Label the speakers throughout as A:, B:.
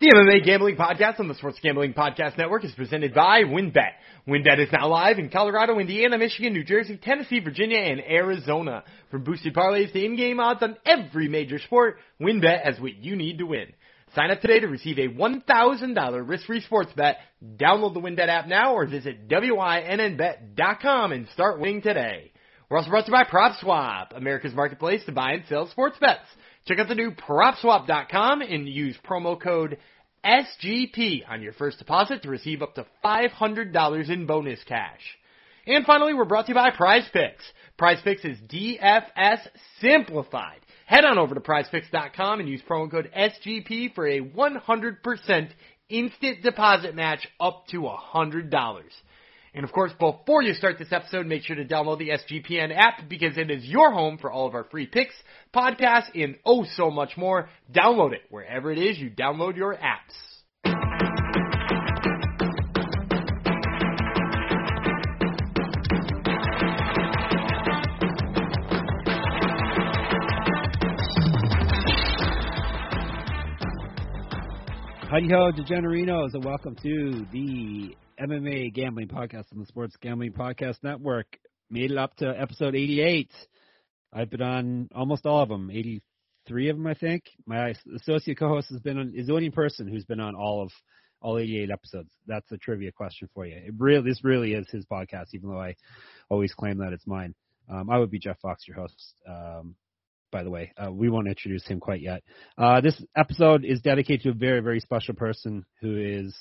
A: The MMA Gambling Podcast on the Sports Gambling Podcast Network is presented by WynnBET. WynnBET is now live in Colorado, Indiana, Michigan, New Jersey, Tennessee, Virginia, and Arizona. From boosted parlays to in-game odds on every major sport, WynnBET has what you need to win. Sign up today to receive a $1,000 risk-free sports bet. Download the WynnBET app now or visit WYNNBet.com and start winning today. We're also brought to you by PropSwap, America's marketplace to buy and sell sports bets. Check out the new PropSwap.com and use promo code SGP on your first deposit to receive up to $500 in bonus cash. And finally, we're brought to you by Prize Picks. Prize Picks is DFS simplified. Head on over to prizepicks.com and use promo code SGP for a 100% instant deposit match up to $100. And of course, before you start this episode, make sure to download the SGPN app because it is your home for all of our free picks, podcasts, and oh so much more. Download it wherever it is you download your apps.
B: Howdy ho, degenerinos, and welcome to the MMA Gambling Podcast on the Sports Gambling Podcast Network. Made it up to episode 88. I've been on almost all of them, 83 of them, I think. My associate co-host has been on, is the only person who's been on all of all 88 episodes. That's a trivia question for you. It really, this really is his podcast, even though I always claim that it's mine. Um, I would be Jeff Fox, your host. Um, by the way. Uh, we won't introduce him quite yet. Uh, this episode is dedicated to a very, very special person who is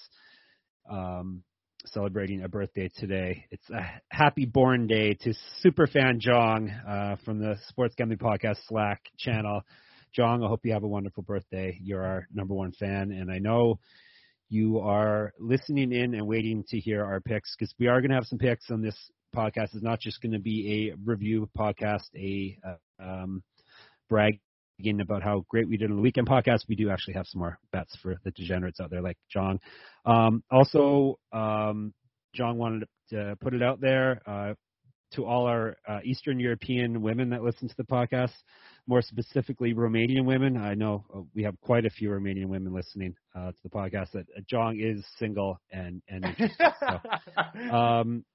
B: um, celebrating a birthday today. It's a happy born day to superfan Jong uh, from the Sports Gambling Podcast Slack channel. Jong, I hope you have a wonderful birthday. You're our number one fan, and I know you are listening in and waiting to hear our picks because we are going to have some picks on this podcast. It's not just going to be a review podcast, a uh, um, bragging about how great we did on the weekend podcast. We do actually have some more bets for the degenerates out there, like John. Um, also, um, John wanted to put it out there uh, to all our uh, Eastern European women that listen to the podcast, more specifically Romanian women. I know uh, we have quite a few Romanian women listening uh, to the podcast. That uh, John is single and and so, um,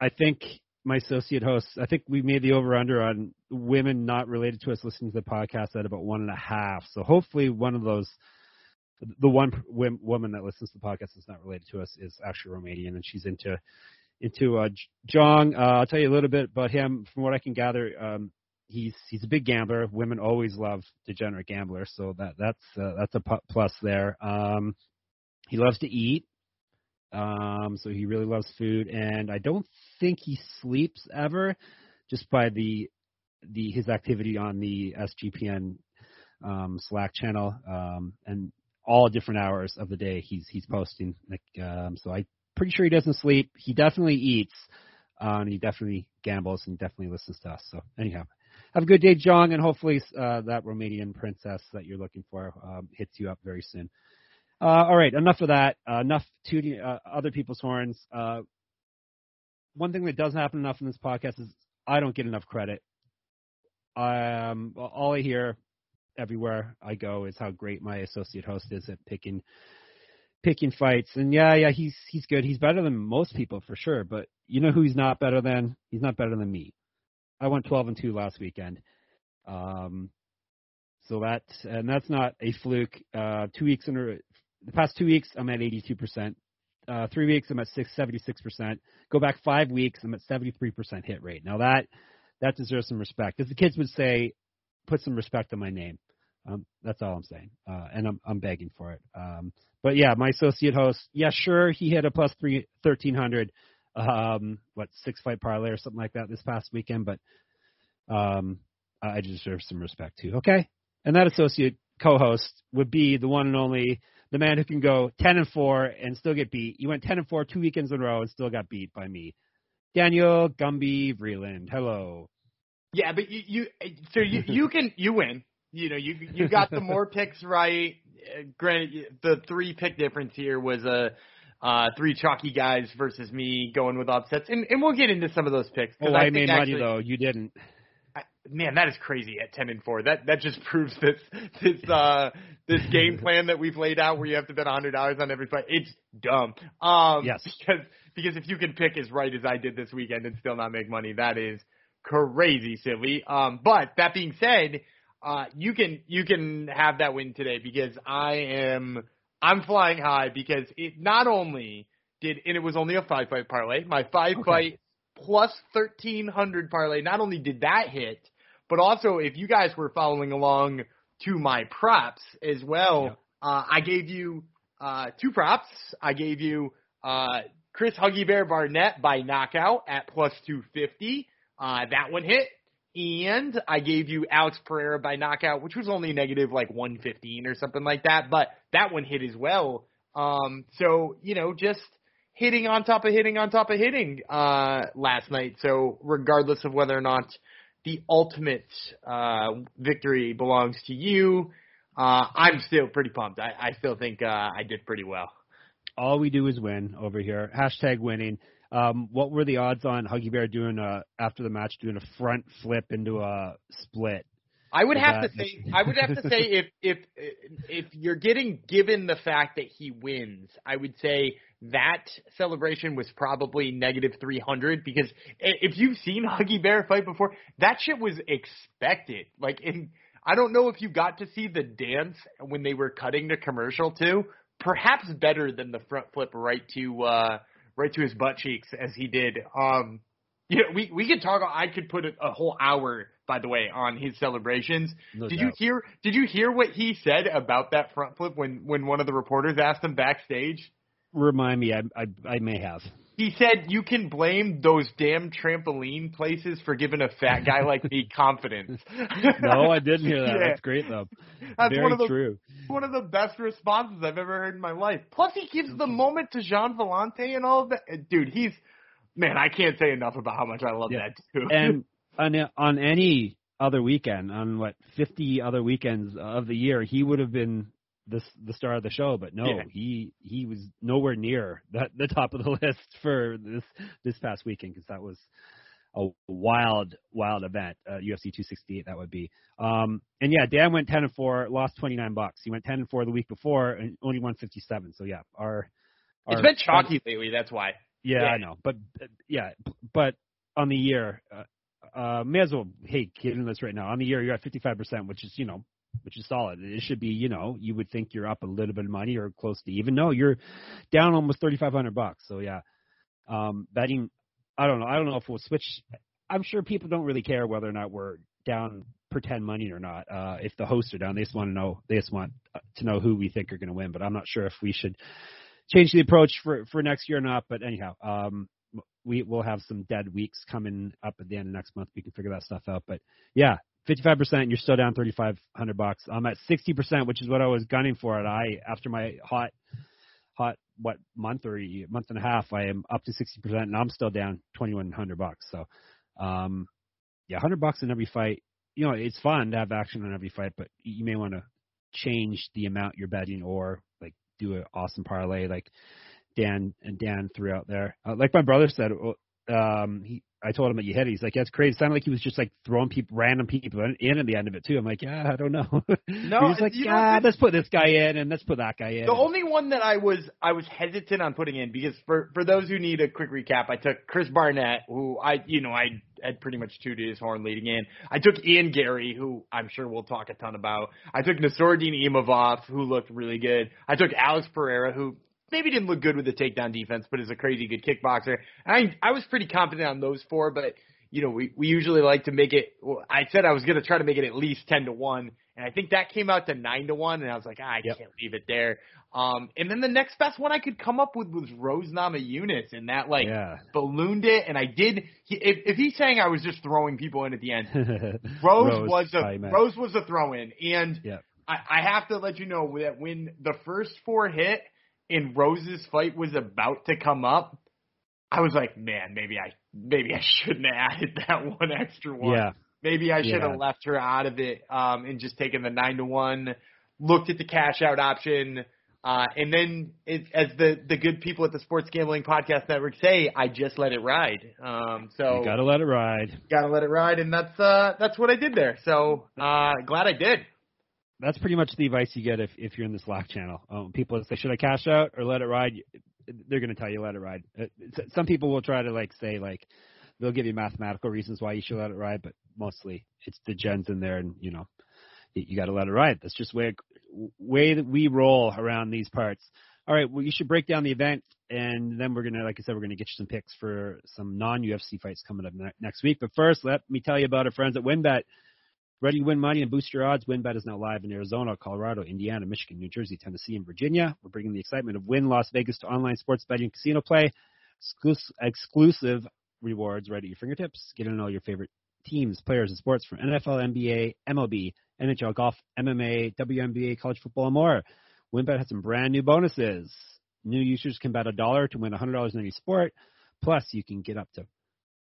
B: I think my associate hosts, I think we made the over under on women not related to us listening to the podcast at about one and a half. So hopefully one of those, the one woman that listens to the podcast that's not related to us is actually Romanian and she's into, into, uh, Jong. Uh, I'll tell you a little bit about him. From what I can gather, um, he's, he's a big gambler. Women always love degenerate gamblers. So that, that's, uh, that's a plus there. Um, he loves to eat. Um, so he really loves food, and I don't think he sleeps ever, just by the the his activity on the SGPN um, Slack channel, um, and all different hours of the day he's he's posting. Like, um, so I'm pretty sure he doesn't sleep. He definitely eats, uh, and he definitely gambles and definitely listens to us. So anyhow, have a good day, John, and hopefully uh, that Romanian princess that you're looking for um, hits you up very soon. Uh, all right, enough of that. Uh, enough tooting uh, other people's horns. Uh, one thing that doesn't happen enough in this podcast is I don't get enough credit. Um, all I hear everywhere I go is how great my associate host is at picking picking fights. And yeah, yeah, he's he's good. He's better than most people for sure. But you know who he's not better than? He's not better than me. I went 12 and two last weekend. Um, so that and that's not a fluke. Uh, two weeks in a the past two weeks, I'm at 82%. Uh, three weeks, I'm at 76%. Go back five weeks, I'm at 73% hit rate. Now that that deserves some respect. As the kids would say, put some respect on my name. Um, that's all I'm saying, uh, and I'm I'm begging for it. Um, but yeah, my associate host, yeah, sure, he hit a plus three thirteen hundred, um, what six fight parlay or something like that this past weekend. But um, I deserve some respect too. Okay, and that associate co-host would be the one and only the man who can go 10 and 4 and still get beat. You went 10 and 4 two weekends in a row and still got beat by me. Daniel Gumby Vreeland. Hello.
A: Yeah, but you, you so you you can you win. You know, you you got the more picks right. Granted, the three pick difference here was a uh, three chalky guys versus me going with upsets, and and we'll get into some of those picks.
B: Oh, I, I made actually, money though. You didn't.
A: Man, that is crazy at ten and four. That that just proves this this uh this game plan that we've laid out where you have to bet a hundred dollars on every fight. It's dumb. Um
B: yes.
A: because because if you can pick as right as I did this weekend and still not make money, that is crazy silly. Um but that being said, uh you can you can have that win today because I am I'm flying high because it not only did and it was only a five fight parlay. My five
B: Okay.
A: fight plus thirteen hundred parlay. Not only did that hit, but also if you guys were following along to my props as well,
B: Yep.
A: uh, I gave you uh, two props. I gave you uh, Chris Huggy Bear Barnett by knockout at plus two fifty. Uh, that one hit. And I gave you Alex Pereira by knockout, which was only negative like 115 or something like that, but that one hit as well. Um, so, you know, just hitting on top of hitting on top of hitting uh, last night. So regardless of whether or not the ultimate uh, victory belongs to you, uh, I'm still pretty pumped. I, I still think uh, I did pretty well.
B: All we do is win over here. Hashtag winning. Um, what were the odds on Huggy Bear doing a after the match doing a front flip into a split?
A: I would have
B: that-
A: to say I would have to say if if if you're getting given the fact that he wins, I would say that celebration was probably negative 300 because if you've seen Huggy Bear fight before, that shit was expected. Like in I don't know if you got to see the dance when they were cutting the commercial too. Perhaps better than the front flip right to uh right to his butt cheeks as he did. Um yeah, we we could talk. I could put a, a whole hour, by the way, on his celebrations.
B: No
A: did
B: doubt.
A: you hear? Did you hear what he said about that front flip when when one of the reporters asked him backstage?
B: Remind me, I I, I may have.
A: He said you can blame those damn trampoline places for giving a fat guy like me confidence.
B: No, I didn't hear that.
A: Yeah.
B: That's great though.
A: That's
B: Very
A: one of the
B: true.
A: one of the best responses I've ever heard in my life. Plus, he gives the moment to Jean Vellante and all of that. Dude, he's man. I can't say enough about how much I love
B: Yeah.
A: that too.
B: and on on any other weekend, on what fifty other weekends of the year, he would have been the the star of the show. But no,
A: Yeah.
B: he he was nowhere near the the top of the list for this this past weekend because that was a wild wild event. Uh, UFC 268 that would be. Um, and yeah, Dan went 10 and four, lost 29 bucks. He went 10 and four the week before and only won 57. So yeah, our, our
A: it's been chalky lately. That's why.
B: yeah,
A: Yeah.
B: I know, but uh, yeah, but on the year, uh, uh, may as well. Hey, getting this right now on the year, you're at 55 percent, which is you know, which is solid. It should be you know, you would think you're up a little bit of money or close to even. No, you're down almost 3,500 bucks. So yeah, um, betting. I don't know. I don't know if we'll switch. I'm sure people don't really care whether or not we're down pretend money or not. Uh, if the hosts are down, they just want to know. They just want uh, to know who we think are going to win. But I'm not sure if we should change the approach for for next year or not. But anyhow, um, we will have some dead weeks coming up at the end of next month. We can figure that stuff out. But yeah, 55%. You're still down 3,500 bucks. I'm at 60%, which is what I was gunning for. And I, after my hot, hot what month or month and a half, I am up to 60%, and I'm still down 2,100 bucks. So, um, yeah, 100 bucks in every fight. You know, it's fun to have action on every fight, but you may want to change the amount you're betting or like do an awesome parlay like Dan and Dan threw out there. Uh, like my brother said, uh, um, he I told him that you hit it. He's like, it's crazy. It sounded like he was just like throwing people, random people in, in at the end of it too. I'm like, yeah, I don't know.
A: No,
B: he's like,
A: know,
B: yeah, let's put this guy in and let's put that guy in.
A: The only one that I was I was hesitant on putting in because for for those who need a quick recap, I took Chris Barnett, who I you know I had pretty much two to his horn leading in. I took Ian Garry, who I'm sure we'll talk a ton about. I took Nassourdine Imavov, who looked really good. I took Alex Pereira, who maybe didn't look good with the takedown defense, but is a crazy good kickboxer. I I was pretty confident on those four, but you know, we, we usually like to make it, well, I said I was going to try to make it at least 10 to 1, and I think that came out to 9 to 1, and I was like, ah, I
B: Yep.
A: can't leave it there. Um, and then the next best one I could come up with was Rose Namajunas, and that, like,
B: yeah.
A: ballooned it, and I did, he, if, if he's saying I was just throwing people in at the end, Rose,
B: Rose,
A: was a. Rose was a throw in, and
B: Yeah.
A: I, I have to let you know that when the first four hit and Rose's fight was about to come up, I was like, man, maybe I maybe I shouldn't have added that one extra one.
B: Yeah.
A: Maybe I should
B: Yeah.
A: have left her out of it um, and just taken the nine to one. Looked at the cash out option. Uh, and then, it, as the the good people at the Sports Gambling Podcast Network say, I just let it ride. Um, so
B: You gotta let it ride.
A: gotta let it ride, and that's uh that's what I did there. So uh, glad I did.
B: That's pretty much the advice you get if if you're in the Slack channel. Um, people say, should I cash out or let it ride? They're gonna tell you let it ride. Uh, Some people will try to like say like they'll give you mathematical reasons why you should let it ride, but mostly it's the gens in there, and you know you, got to let it ride. That's just way way that we roll around these parts. All right, well, you should break down the event, and then we're gonna, like I said, we're gonna get you some picks for some non-UFC fights coming up ne- next week. But first, let me tell you about our friends at WynnBET. Ready win money and boost your odds? WynnBET is now live in Arizona, Colorado, Indiana, Michigan, New Jersey, Tennessee, and Virginia. We're bringing the excitement of Wynn Las Vegas to online sports betting and casino play. Exclusive rewards right at your fingertips. Get to all your favorite teams, players, and sports from NFL, NBA, MLB, NHL, golf, MMA, WNBA, college football, and more. WynnBET has some brand new bonuses. New users can bet a dollar to win $100 in any sport. Plus, you can get up to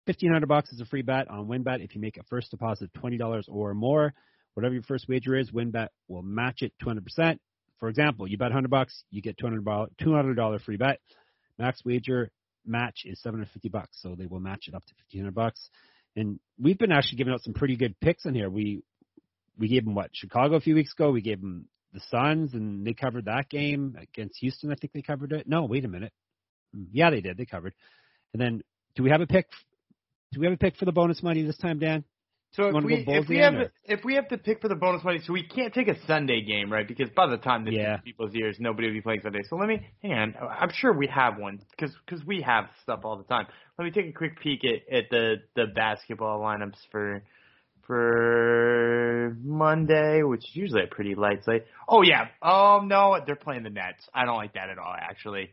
B: fifteen hundred bucks is a free bet on WynnBET if you make a first deposit of twenty dollars or more. Whatever your first wager is, WynnBET will match it two hundred percent. For example, you bet hundred bucks, you get two hundred dollars free bet. Max wager match is seven hundred fifty bucks, so they will match it up to fifteen hundred bucks. And we've been actually giving out some pretty good picks in here. We we gave them what Chicago a few weeks ago. We gave them the Suns, and they covered that game against Houston. I think they covered it. No, wait a minute. Mm, yeah, they did. They covered. And then, do we have a pick? Do we have a pick for the bonus money this time, Dan?
A: So if we if we have
B: or-
A: if we have to pick for the bonus money, so we can't take a Sunday game, right? Because by the time this
B: Yeah.
A: people's ears, nobody will be playing Sunday. So let me hang on. I'm sure we have one because because we have stuff all the time. Let me take a quick peek at, at the the basketball lineups for for Monday, which is usually a pretty light slate. Oh yeah. Oh no, they're playing the Nets. I don't like that at all. Actually,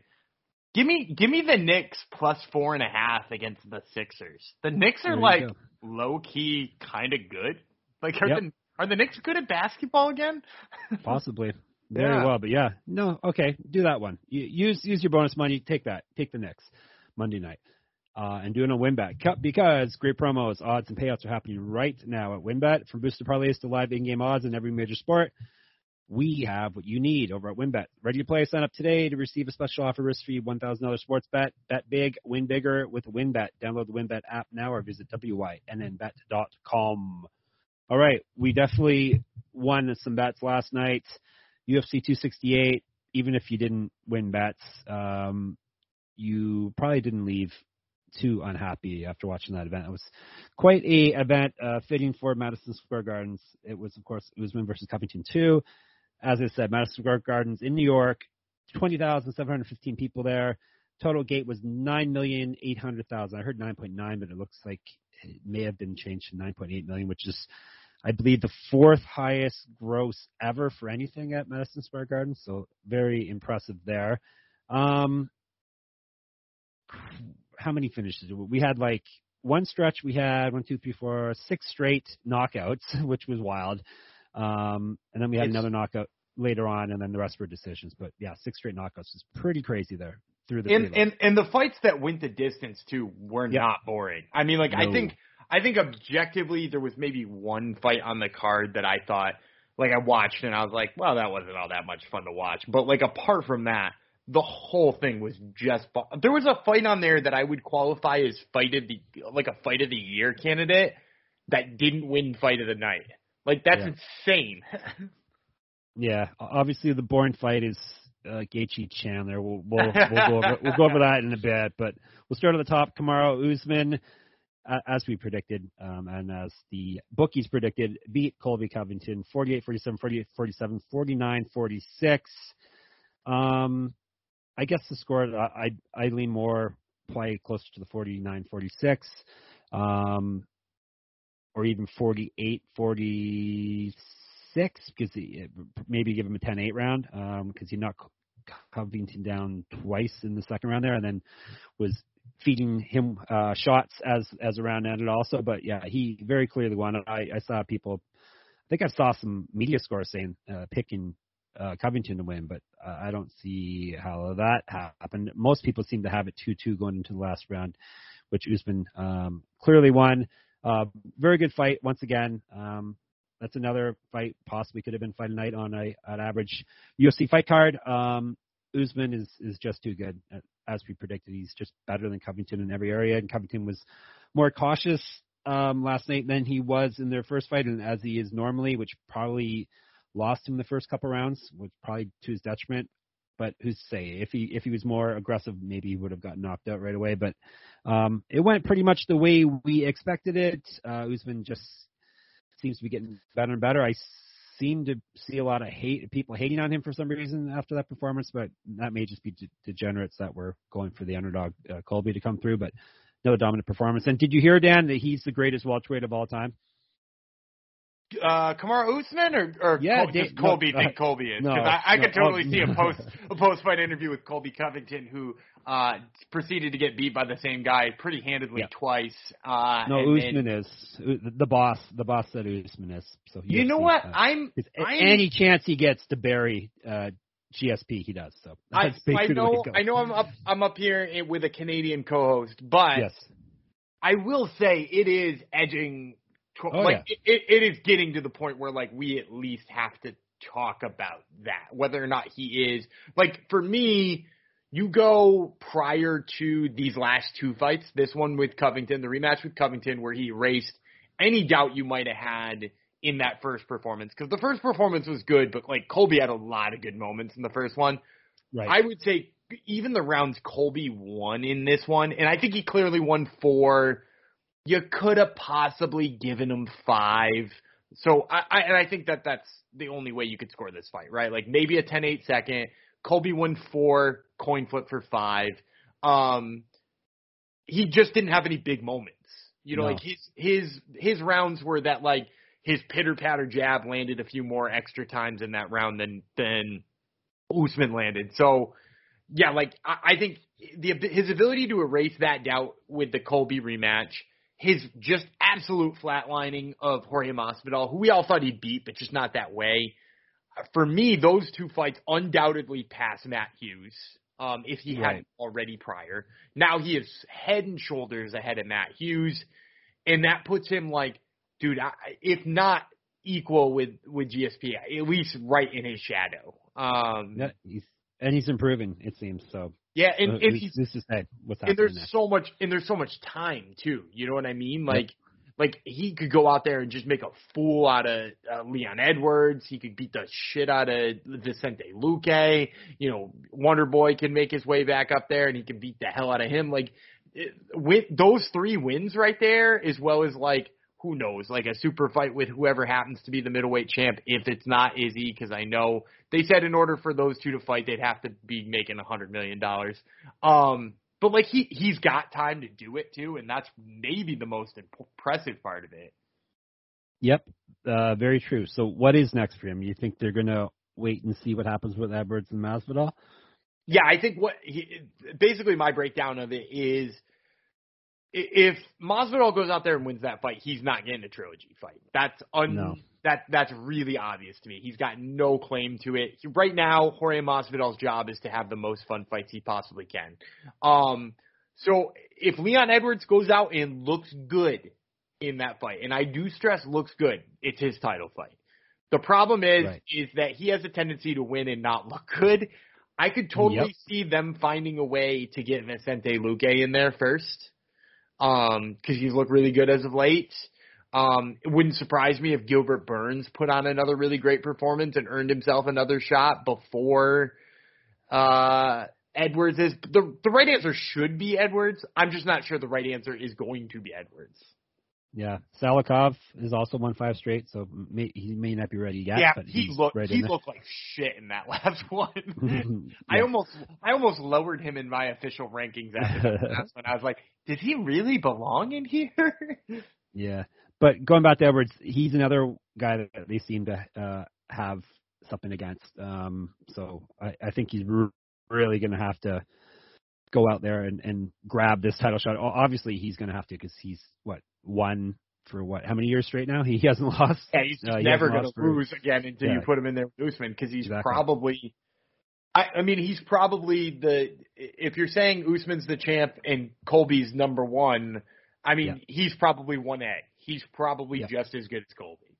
A: give me give me the Knicks plus four and a half against the Sixers. The Knicks are like
B: go.
A: low key kind of good. Like are
B: Yep.
A: the are the Knicks good at basketball again?
B: Possibly. Very
A: Yeah.
B: well, but yeah, no, okay, do that one. You, use use your bonus money. Take that. Take the Knicks Monday night, uh, and do it on WynnBET Cu- because great promos, odds, and payouts are happening right now at WynnBET. From boosted parlays to live in-game odds in every major sport, we have what you need over at WynnBET. Ready to play? Sign up today to receive a special offer, risk-free $1,000 sports bet. Bet big, win bigger with WynnBET. Download the WynnBET app now or visit wynnbet.com. All right, we definitely won some bets last night. UFC 268. Even if you didn't win bets, um, you probably didn't leave too unhappy after watching that event. It was quite a event uh, fitting for Madison Square Gardens. It was, of course, Usman versus Covington 2. As I said, Madison Square Gardens in New York, 20,715 people there. Total gate was 9,800,000. I heard 9.9, but it looks like it may have been changed to 9.8 million, which is, I believe, the fourth highest gross ever for anything at Madison Square Garden. So very impressive there. Um, how many finishes? We had like one stretch. We had one, two, three, four, six straight knockouts, which was wild. Um, and then we had
A: It's-
B: another knockout later on, and then the rest were decisions. But yeah, six straight knockouts was pretty crazy there through the
A: And and and the fights that went the distance too were
B: Yeah.
A: not boring. I mean, like I think I think objectively there was maybe one fight on the card that I thought like I watched and I was like, well, that wasn't all that much fun to watch. But like apart from that, the whole thing was just. bu- There was a fight on there that I would qualify as fight of the like a fight of the year candidate that didn't win fight of the night. Like that's
B: Yeah.
A: insane.
B: Yeah, obviously the boring fight is uh, Gaethje Chandler. We'll we'll we'll go over we'll go over that in a bit, but we'll start at the top. Kamaru Usman, uh, as we predicted, um, and as the bookies predicted, beat Colby Covington 48-47, 48-47, 49-46. Um, I guess the score I I, I lean more play closer to the 49-46. Um, or even 48 46 because he, maybe give him a 10 8 round because he knocked Covington down twice in the second round there and then was feeding him uh, shots as as the round ended also. But yeah, he very clearly won. I, I saw people, I think I saw some media scores saying uh, picking uh, Covington to win, but uh, I don't see how that happened. Most people seem to have it 2 2 going into the last round, which Usman um, clearly won. Uh, very good fight once again. Um, that's another fight possibly could have been fight night on a an average UFC fight card. Um, Usman is is just too good as we predicted. He's just better than Covington in every area, and Covington was more cautious um, last night than he was in their first fight, and as he is normally, which probably lost him the first couple rounds, which probably to his detriment. But who's to say? If he if he was more aggressive, maybe he would have gotten knocked out right away. But um, it went pretty much the way we expected it. Uh, Usman just seems to be getting better and better. I seem to see a lot of hate people hating on him for some reason after that performance, but that may just be de- degenerates that were going for the underdog uh, Colby to come through. But no dominant performance. And did you hear Dan that he's the greatest welterweight of all time?
A: Uh, Kamaru Usman or, or
B: Yeah,
A: Col- does Colby
B: no,
A: think
B: uh,
A: Colby is?
B: no,
A: Because I, I
B: no,
A: could totally
B: oh,
A: see a post a post fight interview with Colby Covington who uh, proceeded to get beat by the same guy pretty handedly
B: Yeah.
A: twice. Uh,
B: No,
A: and
B: Usman
A: then-
B: is the the boss. The boss said Usman is. So
A: You know what?
B: uh,
A: I'm. I'm
B: any chance he gets to bury uh, GSP, he does. So
A: I, I
B: basically the way
A: know. I know. I'm up. I'm up here with a Canadian co-host, but
B: Yes.
A: I will say it is edging. To,
B: Oh,
A: like it, it is getting to the point where like we at least have to talk about that, whether or not he is like for me. You go prior to these last two fights, this one with Covington, the rematch with Covington, where he erased any doubt you might have had in that first performance. Because the first performance was good, but like Colby had a lot of good moments in the first one.
B: Right.
A: I would say even the rounds Colby won in this one, and I think he clearly won four. You could have possibly given him five. So I, I and I think that that's the only way you could score this fight, right? Like maybe a 10-8 second. Colby won four, coin flip for five. Um, he just didn't have any big moments. You know,
B: No.
A: like his his his rounds were that like his pitter patter jab landed a few more extra times in that round than than Usman landed. So yeah, like I, I think the his ability to erase that doubt with the Colby rematch, his just absolute flatlining of Jorge Masvidal, who we all thought he'd beat, but just not that way. For me, those two fights undoubtedly pass Matt Hughes. Um, if he
B: Right.
A: hadn't already prior, now he is head and shoulders ahead of Matt Hughes, and that puts him like, dude, I, if not equal with with GSP, at least right in his shadow. Um,
B: Yeah, he's, and he's improving. It seems so.
A: yeah, and,
B: Uh,
A: and
B: who's-
A: he's
B: to say what's
A: and there's
B: next?
A: so much and there's so much time too. You know what I mean? Like like he could go out there and just make a fool out of uh, Leon Edwards. He could beat the shit out of Vicente Luque. You know, Wonder Boy can make his way back up there and he can beat the hell out of him. Like it, with those three wins right there, as well as like who knows, like a super fight with whoever happens to be the middleweight champ. If it's not Izzy, because I know they said in order for those two to fight, they'd have to be making a hundred million dollars. Um, but like he he's got time to do it too, and that's maybe the most impressive part of it.
B: Yep, uh, very true. So what is next for him? You think they're gonna wait and see what happens with Edwards and Masvidal?
A: Yeah, I think what he, basically my breakdown of it is if Masvidal goes out there and wins that fight, he's not getting a trilogy fight. That's un
B: No.
A: that that's really obvious to me. He's got no claim to it. He- right now, Jorge Masvidal's job is to have the most fun fights he possibly can. Um, so if Leon Edwards goes out and looks good in that fight, and I do stress looks good, it's his title fight. The problem is
B: Right.
A: is that he has a tendency to win and not look good. I could totally
B: Yep.
A: see them finding a way to get Vicente Luque in there first, um, because he's looked really good as of late. Um, it wouldn't surprise me if Gilbert Burns put on another really great performance and earned himself another shot before uh, Edwards is. The the right answer should be Edwards. I'm just not sure the right answer is going to be Edwards.
B: Yeah, Salikhov is also won five straight, so may, he may not be ready yet.
A: yeah,
B: but
A: he looked
B: right
A: he looked like shit in that last one. I almost I almost lowered him in my official rankings after that one. I was like, did he really belong in here?
B: Yeah, but going back to Edwards, he's another guy that they seem to uh, have something against. Um, so I, I think he's r- really going to have to go out there and, and grab this title shot. Obviously, he's going to have to because he's what won for what? How many years straight now? He hasn't lost.
A: Yeah, he's
B: Uh, he
A: never going to
B: for-
A: lose again until you put him in there with Usman because he's
B: Exactly.
A: probably. I, I mean, he's probably the. If you're saying Usman's the champ and Colby's number one, I mean,
B: Yeah.
A: he's probably one A. He's probably
B: Yeah.
A: just as good as Colby.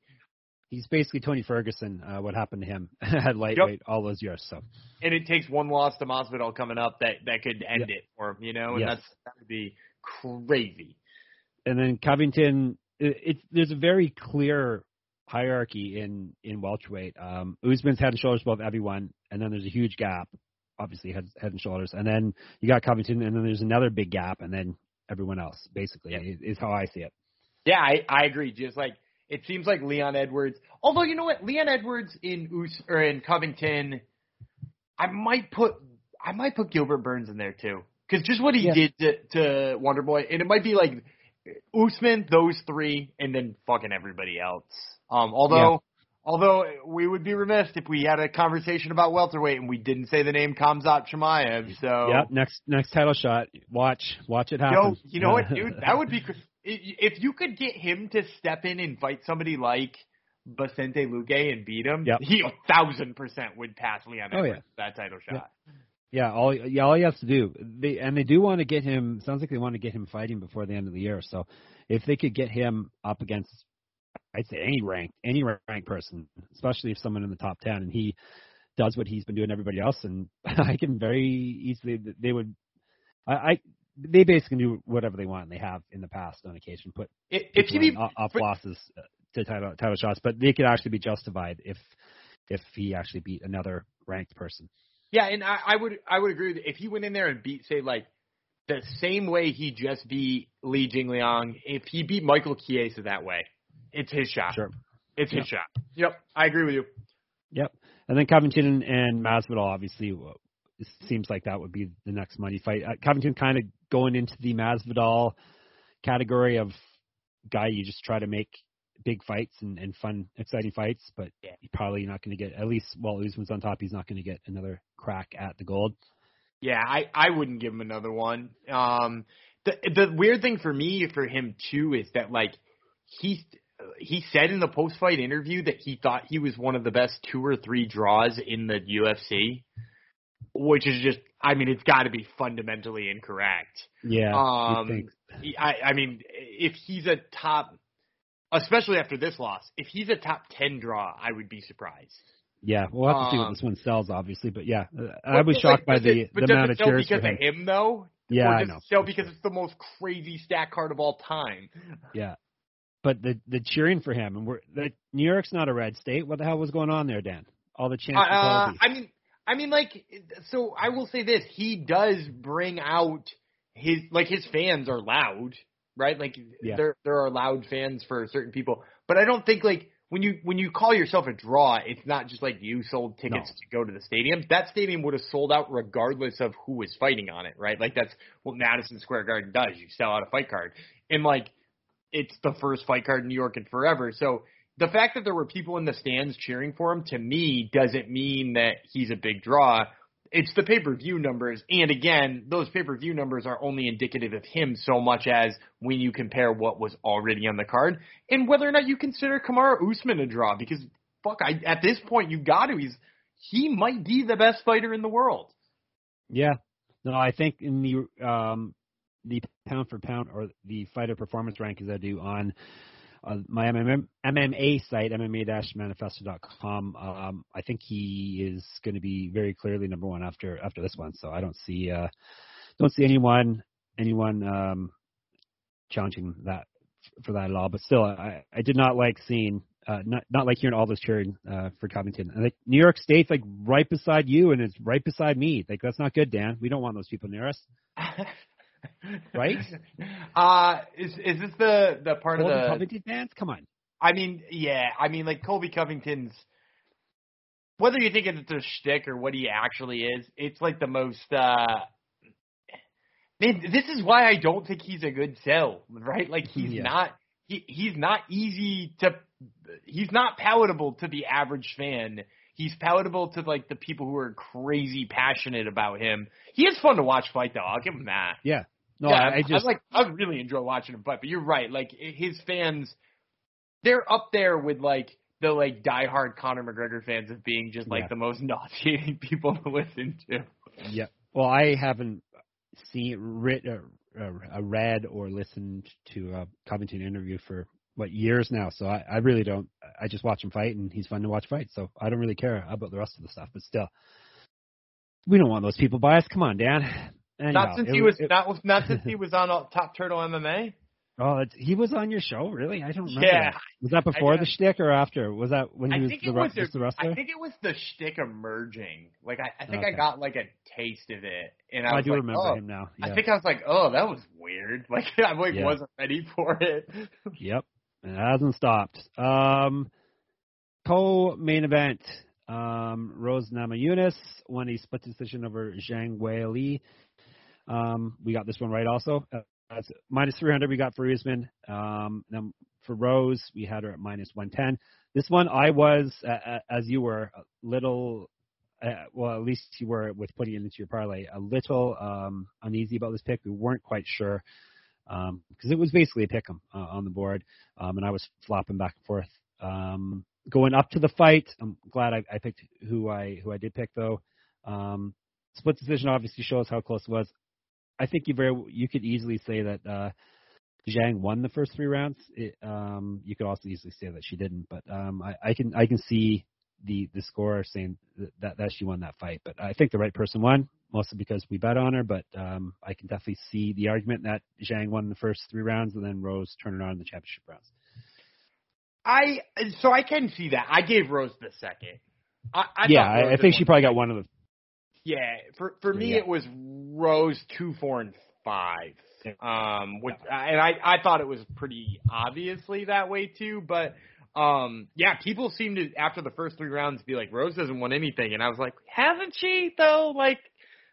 B: He's basically Tony Ferguson. Uh, what happened to him at lightweight yep. all those years? So,
A: and it takes one loss to Masvidal coming up that that could end it for him, you know, and
B: yes.
A: that's that would be crazy.
B: And then Covington, it, it, there's a very clear hierarchy in in welterweight. Um, Usman's head and shoulders above everyone, and then there's a huge gap, obviously head head and shoulders, and then you got Covington, and then there's another big gap, and then everyone else. Basically, is, is how I see it.
A: Yeah, I I agree. Just like it seems like Leon Edwards. Although you know what, Leon Edwards in Us or in Covington, I might put I might put Gilbert Burns in there too, because just what he yeah. did to, to Wonder Boy, and it might be like Usman, those three, and then fucking everybody else. Um, although. Yeah. Although we would be remiss if we had a conversation about welterweight and we didn't say the name Khamzat Chimaev. So
B: yep, next next title shot. Watch watch it happen.
A: Yo, you know what, dude? That would be if you could get him to step in and fight somebody like Vicente Luque and beat him.
B: Yep.
A: he a thousand percent would pass Leon
B: oh,
A: yeah. that title shot.
B: Yeah. yeah, all yeah, all he has to do. They and they do want to get him. Sounds like they want to get him fighting before the end of the year. So if they could get him up against I'd say any ranked any ranked person, especially if someone in the top ten, and he does what he's been doing everybody else, and I can very easily they would. I, I they basically do whatever they want, and they have in the past on occasion put
A: if, if you
B: off, off losses uh, to title title shots, but they could actually be justified if if he actually beat another ranked person.
A: Yeah, and I, I would I would agree that if he went in there and beat say like the same way he just beat Li Jingliang, if he beat Michael Chiesa that way, it's his shot.
B: Sure.
A: It's his shot. Yep. I agree with you.
B: Yep. And then Covington and Masvidal obviously seems like that would be the next money fight. Uh, Covington kind of going into the Masvidal category of guy you just try to make big fights and, and fun, exciting fights, but yeah. probably not going to get at least while Usman's on top, he's not going to get another crack at the gold.
A: Yeah, I I wouldn't give him another one. Um, the the weird thing for me for him too is that like he's he said in the post fight interview that he thought he was one of the best two or three draws in the UFC, which is just, I mean, it's got to be fundamentally incorrect.
B: Yeah.
A: Um, I, I mean, if he's a top, especially after this loss, if he's a top 10 draw, I would be surprised.
B: Yeah, we'll have to see what um, this one sells, obviously, but yeah, uh, I was shocked
A: like,
B: by the,
A: it,
B: the amount of cheers
A: because
B: for him.
A: of him, though.
B: Yeah,
A: or
B: I
A: just
B: know.
A: Sell because it's the most crazy stack card of all time.
B: Yeah, but the the cheering for him and we're the, New York's not a red state. What the hell was going on there, Dan? All the chants.
A: Uh, I mean, I mean, like, so I will say this: he does bring out his like his fans are loud, right? Like
B: yeah.
A: there there are loud fans for certain people, but I don't think like when you when you call yourself a draw, it's not just like you sold tickets
B: no.
A: to go to the stadium. That stadium would have sold out regardless of who was fighting on it, right? Like that's what Madison Square Garden does. You sell out a fight card, and like it's the first fight card in New York in forever. So the fact that there were people in the stands cheering for him to me doesn't mean that he's a big draw. It's the pay per view numbers. And again, those pay per view numbers are only indicative of him so much as when you compare what was already on the card and whether or not you consider Kamaru Usman a draw. Because fuck, I, at this point you got to. He's he might be the best fighter in the world.
B: Yeah. No, I think in the um the pound for pound or the fighter performance rankings I do on my MMA, MMA site, MMA-manifesto.com. Um, I think he is going to be very clearly number one after after this one. So I don't see uh, don't see anyone anyone um, challenging that for that at all. But still, I, I did not like seeing uh, not not like hearing all this cheering uh, for Covington. And like New York State's like right beside you, and it's right beside me. Like that's not good, Dan. We don't want those people near us. right?
A: Uh is is this the the part
B: Colby
A: of the
B: Covington dance? Come on.
A: I mean, yeah, I mean like Colby Covington's whether you think it's a shtick or what he actually is, it's like the most uh Man, this is why I don't think he's a good sell, right? Like he's
B: Yeah.
A: not he he's not easy to he's not palatable to the average fan. He's palatable to like the people who are crazy passionate about him. He is fun to watch fight though. I'll give him that.
B: Yeah. No,
A: yeah,
B: I, I just
A: like I really enjoy watching him fight. But you're right. Like his fans, they're up there with like the like diehard Conor McGregor fans of being just like
B: Yeah.
A: the most nauseating people to listen to.
B: Yeah. Well, I haven't seen read, uh, uh, read or listened to a Covington interview for what years now. So I, I really don't. I just watch him fight, and he's fun to watch fight. So I don't really care about the rest of the stuff. But still, we don't want those people biased. Come on, Dan. Anyhow,
A: not since
B: it
A: he was
B: it-
A: not not since he was on uh, Top Turtle MMA.
B: Oh, it's, he was on your show, really? I don't remember.
A: Yeah,
B: that. Was that before the shtick or after? Was that when he
A: I
B: was the,
A: was
B: just the wrestler?
A: I think it was the shtick emerging. Like I, I think I got like a taste of it, and I,
B: I
A: was
B: do
A: like,
B: remember
A: oh.
B: him now.
A: I think I was like, oh, that was weird. Like I like
B: Yeah.
A: wasn't ready for it.
B: Yep. It hasn't stopped. Um, co-main event. Um, Rose Namajunas won a split decision over Zhang Weili. Um, we got this one right also. Uh, that's minus 300 we got for Usman. Um, now for Rose, we had her at minus 110. This one I was, uh, as you were, a little, uh, well, at least you were with putting it into your parlay, a little um, uneasy about this pick. We weren't quite sure because it was basically a pick 'em uh, on the board, um, and I was flopping back and forth. Um, going up to the fight, I'm glad I, I picked who I who I did pick though. Um, split decision obviously shows how close it was. I think you very you could easily say that uh, Zhang won the first three rounds. It, um, you could also easily say that she didn't, but um, I, I can I can see the the score saying that, that that she won that fight. But I think the right person won, mostly because we bet on her. But um, I can definitely see the argument that Zhang won the first three rounds and then Rose turned it on in the championship rounds.
A: I so I can see that. I gave Rose the second. I, I
B: yeah, I, I think she probably got one of the.
A: Yeah, for for me
B: Yeah.
A: it was Rose two, four, and five. Um, which and I I thought it was pretty obviously that way too, but um, yeah, people seem to after the first three rounds be like Rose doesn't want anything, and I was like, hasn't she though? Like,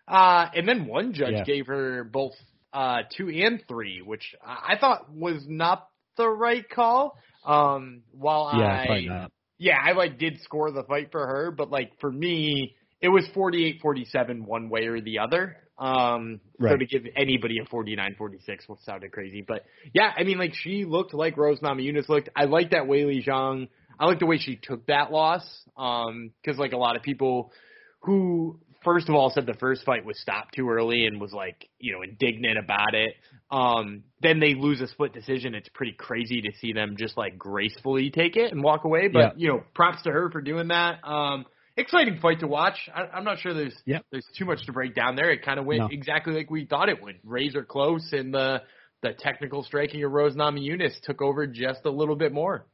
A: uh, and then one judge
B: Yeah.
A: gave her both uh two and three, which I I thought was not the right call. Um, while
B: Yeah,
A: I yeah, I like did score the fight for her, but like for me, it was 48-47 one way or the other. Um, so to give anybody a 49-46 would sounded crazy, but yeah, I mean like she looked like Rose Namajunas looked. I like that Li Zhang. I like the way she took that loss. Um, cause like a lot of people who first of all said the first fight was stopped too early and was like, you know, indignant about it. Um, then they lose a split decision. It's pretty crazy to see them just like gracefully take it and walk away. But
B: Yeah.
A: you know, props to her for doing that. Um, exciting fight to watch. I, I'm not sure there's
B: Yep.
A: there's too much to break down there. It kind of went
B: No.
A: exactly like we thought it would. Razor close, and the the technical striking of Rose Namajunas took over just a little bit more.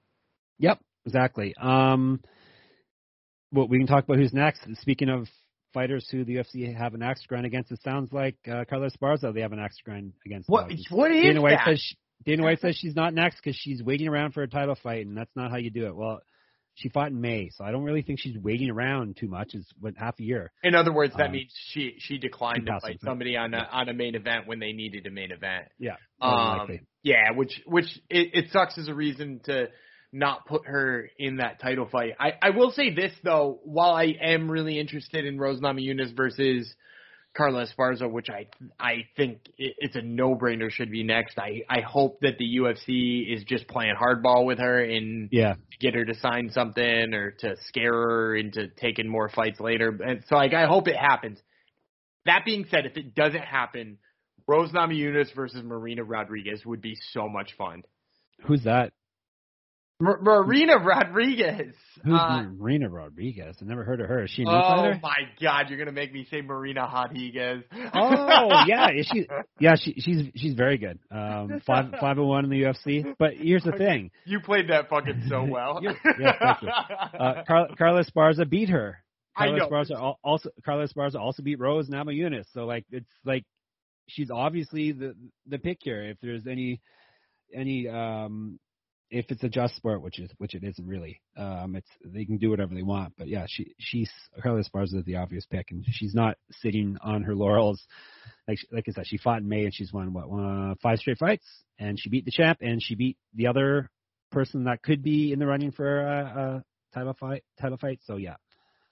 B: Yep, exactly. Um, well, we can talk about who's next. Speaking of fighters who the UFC have an axe to grind against, it sounds like uh, Carla Esparza they have an axe to grind against.
A: What
B: now.
A: What is
B: Dana White
A: that?
B: says she, Dana White says she's not next because she's waiting around for a title fight, and that's not how you do it. Well, she fought in May, so I don't really think she's waiting around too much. It's what half a year.
A: In other words, that
B: Um,
A: means she she declined to fight somebody on a on a main event when they needed a main event.
B: Yeah,
A: Um, yeah, which which it, it sucks as a reason to not put her in that title fight. I I will say this though, while I am really interested in Rose Namajunas versus Carla Esparza, which I I think it's a no brainer should be next. I I hope that the UFC is just playing hardball with her and
B: Yeah,
A: get her to sign something or to scare her into taking more fights later. And so like I hope it happens. That being said, if it doesn't happen, Rose Namajunas versus Marina Rodriguez would be so much fun.
B: who's that?
A: Mar- Marina Rodriguez.
B: Who's
A: Uh,
B: Marina Rodriguez? I never heard of her. Is she a
A: oh my God, you're gonna make me say Marina Rodriguez.
B: Oh yeah, is she? Yeah, she she's she's very good. Um, five five and one in the UFC. But here's the thing:
A: You played that fucking so well.
B: Yeah, thank you. uh, Car- Carla Esparza beat her. Carla
A: know.
B: Also Carla Esparza also beat Rose Namajunas. So like it's like she's obviously the the pick here. If there's any any um if it's a just sport, which is which it isn't really. Um, it's they can do whatever they want. But yeah, she she's Carla Esparza is the obvious pick, and she's not sitting on her laurels. Like like I said, she fought in May and she's won what uh, five straight fights, and she beat the champ, and she beat the other person that could be in the running for a, a title fight. Title fight. So yeah,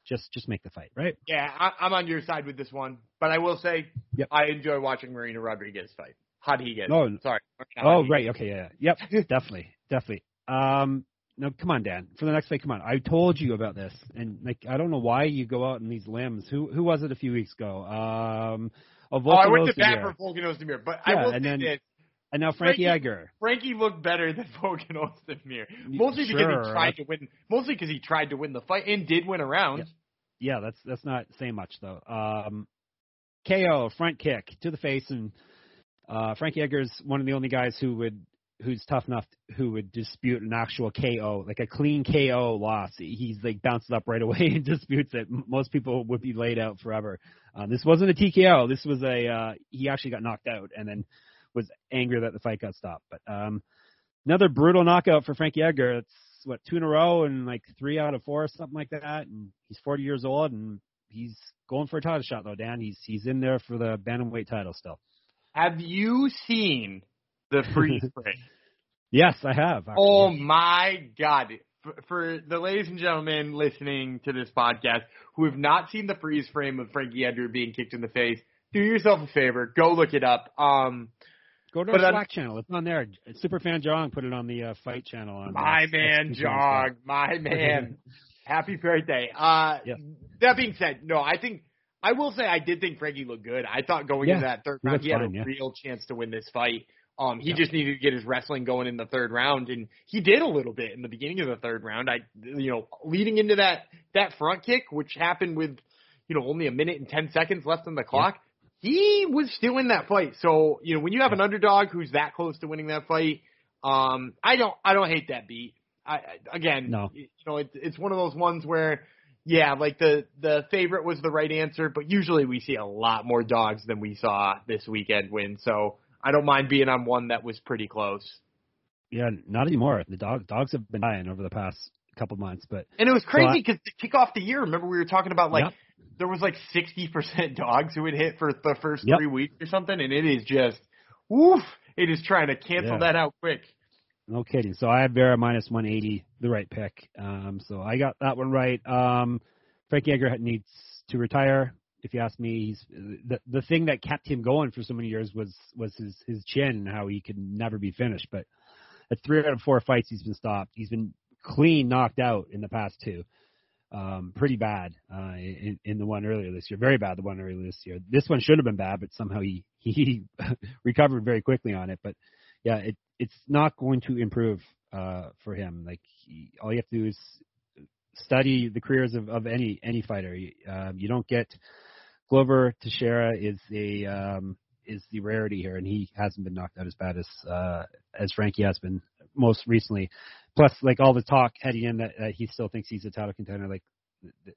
B: just just make the fight, right?
A: Yeah, I, I'm on your side with this one, but I will say
B: Yep.
A: I enjoy watching Marina Rodriguez fight. Rodriguez.
B: Oh,
A: sorry.
B: Oh right, okay, yeah. yep, definitely, definitely. Um, no, come on, Dan. For the next fight, come on. I told you about this, and like I don't know why you go out in these limbs. Who who was it a few weeks ago? Um, oh,
A: Oh, I went to bat for Volkan Ozdemir, but
B: Yeah,
A: I will
B: and
A: say
B: then-
A: this.
B: And now Frankie,
A: Frankie-
B: Edgar.
A: Frankie looked better than Volkan Ozdemir. Mostly because he tried to win. Mostly because he tried to win the fight and did win a round.
B: Yeah, that's that's not saying much though. Um, KO front kick to the face, and uh, Frankie Edgar's one of the only guys who would who's tough enough who would dispute an actual KO, like a clean KO loss. He's like bounces up right away and disputes it. Most people would be laid out forever. Uh, this wasn't a TKO. This was a uh, he actually got knocked out and then was angry that the fight got stopped. But um, another brutal knockout for Frankie Edgar. It's what two in a row and like three out of four, something like that. And he's 40 years old and he's going for a title shot though. Dan, he's he's in there for the bantamweight title still.
A: Have you seen the freeze frame?
B: Yes, I have. actually.
A: Oh my god. For, for the ladies and gentlemen listening to this podcast who have not seen the freeze frame of Frankie Edgar being kicked in the face, do yourself a favor, go look it up. Um
B: Go to our Slack channel. It's on there. Superfan Jong put it on the uh, fight channel. On
A: my man Jog, my man. Happy birthday. Uh
B: Yes.
A: that being said, no, I think I will say I did think Frankie looked good. I thought going
B: Yeah,
A: into that third round
B: looked
A: he had
B: fine,
A: a
B: yeah.
A: real chance to win this fight. Um he
B: Yeah.
A: just needed to get his wrestling going in the third round and he did a little bit in the beginning of the third round. I you know, leading into that that front kick which happened with you know only a minute and 10 seconds left on the clock. He was still in that fight. So, you know, when you have an underdog who's that close to winning that fight, um I don't I don't hate that beat. I I- again,
B: No.
A: you know, it's it's one of those ones where yeah, like the the favorite was the right answer, but usually we see a lot more dogs than we saw this weekend win. So I don't mind being on one that was pretty close.
B: Yeah, not anymore. The dog dogs have been dying over the past couple months, but
A: And it was crazy because to kick off the year, remember we were talking about like
B: Yep.
A: there was like sixty percent dogs who would hit for the first
B: Yep.
A: three weeks or something, and it is just woof. It is trying to cancel
B: Yeah.
A: that out quick.
B: no kidding. So I have Vera minus 180, the right pick. Um, so I got that one right. Um, Frankie Edgar needs to retire. If you ask me, he's the the thing that kept him going for so many years was was his his chin and how he could never be finished. But at three out of four fights, he's been stopped. He's been clean knocked out in the past two. Um, pretty bad uh, in, in the one earlier this year. Very bad the one earlier this year. This one should have been bad, but somehow he he recovered very quickly on it. But yeah, it it's not going to improve uh, for him. Like he, all you have to do is study the careers of, of any any fighter. You, um, you don't get Glover Teixeira is a um, is the rarity here, and he hasn't been knocked out as bad as uh, as Frankie has been most recently. Plus, like all the talk heading in that uh, he still thinks he's a title contender. Like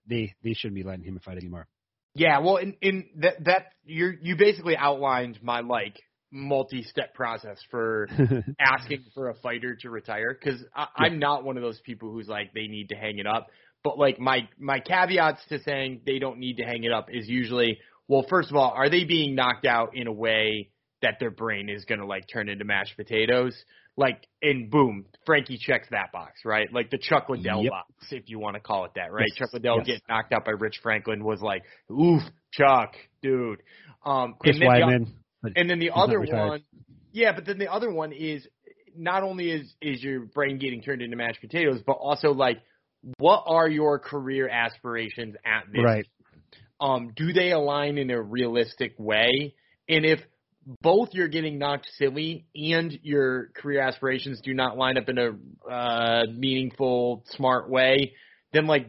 B: they they shouldn't be letting him fight anymore.
A: Yeah, well, in in that that you you basically outlined my like multi-step process for asking for a fighter to retire because I'm not one of those people who's like they need to hang it up. But like my my caveats to saying they don't need to hang it up is usually well, first of all, are they being knocked out in a way that their brain is gonna like turn into mashed potatoes? Like and boom, Frankie checks that box, right? Like the Chuck Liddell
B: Yep.
A: box, if you want to call it that, right?
B: Yes,
A: Chuck Liddell
B: yes.
A: getting knocked out by Rich Franklin was like, oof, Chuck, dude. Um,
B: Chris
A: and then the- and then the other one, yeah, but then the other one is not only is is your brain getting turned into mashed potatoes, but also like, what are your career aspirations at this?
B: Right.
A: Um, do they align in a realistic way? And if both you're getting knocked silly and your career aspirations do not line up in a uh, meaningful, smart way, then like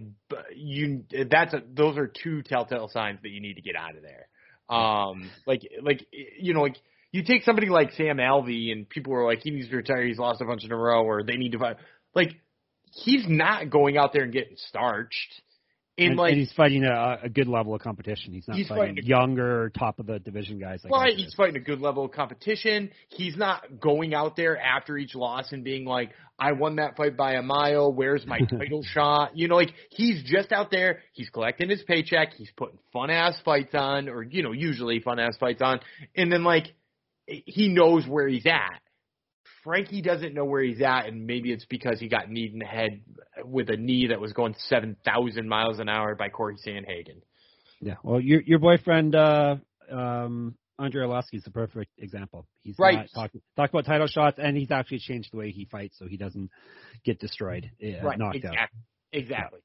A: you, that's a, those are two telltale signs that you need to get out of there. Um, like, like, you know, like you take somebody like Sam Alvey and people are like, he needs to retire. He's lost a bunch in a row or they need to fight. Like, he's not going out there and getting starched. And,
B: And,
A: like,
B: and he's fighting a, a good level of competition. He's not
A: He's
B: fighting,
A: fighting a-
B: younger, top of the division guys. Like
A: Right, he's fighting a good level of competition. He's not going out there after each loss and being like, I won that fight by a mile. Where's my title shot? You know, like he's just out there. He's collecting his paycheck. He's putting fun ass fights on, or you know, usually fun ass fights on, and then like he knows where he's at. Frankie doesn't know where he's at, and maybe it's because he got kneed in the head with a knee that was going seven thousand miles an hour by Corey Sandhagen.
B: Yeah. Well, your your boyfriend uh, um, Andrei Arlovski is the perfect example. He's
A: Right.
B: not talking talk about title shots, and he's actually changed the way he fights so he doesn't get destroyed, uh,
A: right,
B: knocked
A: exactly,
B: out.
A: exactly.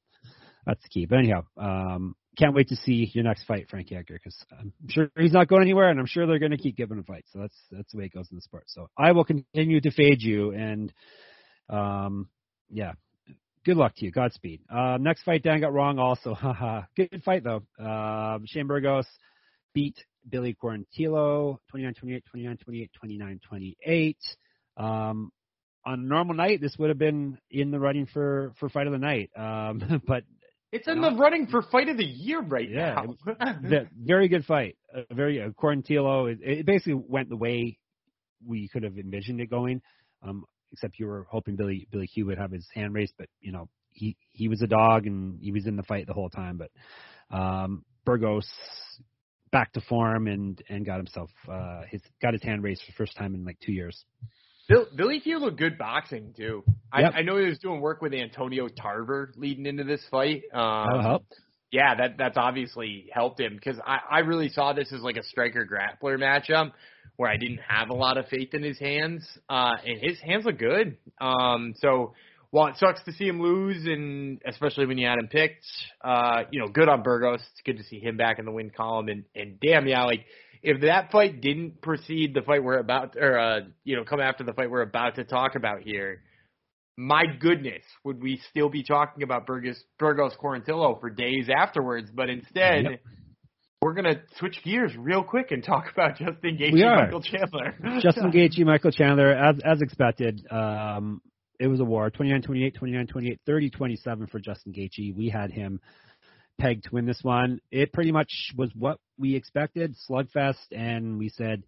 B: That's the key. But anyhow, um, can't wait to see your next fight, Frankie Edgar, because I'm sure he's not going anywhere, and I'm sure they're going to keep giving him fights. So that's that's the way it goes in the sport. So I will continue to fade you, and um, yeah, good luck to you. Godspeed. Uh, next fight, Dan got wrong. Also, good fight though. Uh, Shane Burgos beat Billy Quarantillo 29-28, 29-28, 29-28. Um, on a normal night, this would have been in the running for for fight of the night. Um, but
A: it's in the running for fight of the year right
B: yeah,
A: now.
B: the, very good fight. Uh, very uh, Quarantillo. It, it basically went the way we could have envisioned it going. Um, except you were hoping Billy Billy Q would have his hand raised, but you know he he was a dog and he was in the fight the whole time. But um, Burgos back to form and and got himself uh, his got his hand raised for the first time in like two years.
A: Bill, Billy Q looked good boxing too. Yep. I, I know he was doing work with Antonio Tarver leading into this fight. Um,
B: That'll help.
A: Yeah, that that's obviously helped him because I I really saw this as like a striker grappler matchup where I didn't have a lot of faith in his hands. Uh, and his hands look good. Um, so while it sucks to see him lose, and especially when you had him picked, uh, you know, good on Burgos. It's good to see him back in the win column. And and damn, yeah, like if that fight didn't precede the fight we're about, to or uh, you know, come after the fight we're about to talk about here, my goodness, would we still be talking about Burgos Burgos Quarantillo for days afterwards? But instead. Yep we're gonna switch gears real quick and talk about Justin Gaethje, and Michael Chandler.
B: Justin Gaethje, Michael Chandler, as as expected. Um, it was a war. 29-28, 29-28, 30-27 for Justin Gaethje. We had him pegged to win this one. It pretty much was what we expected, slugfest, and we said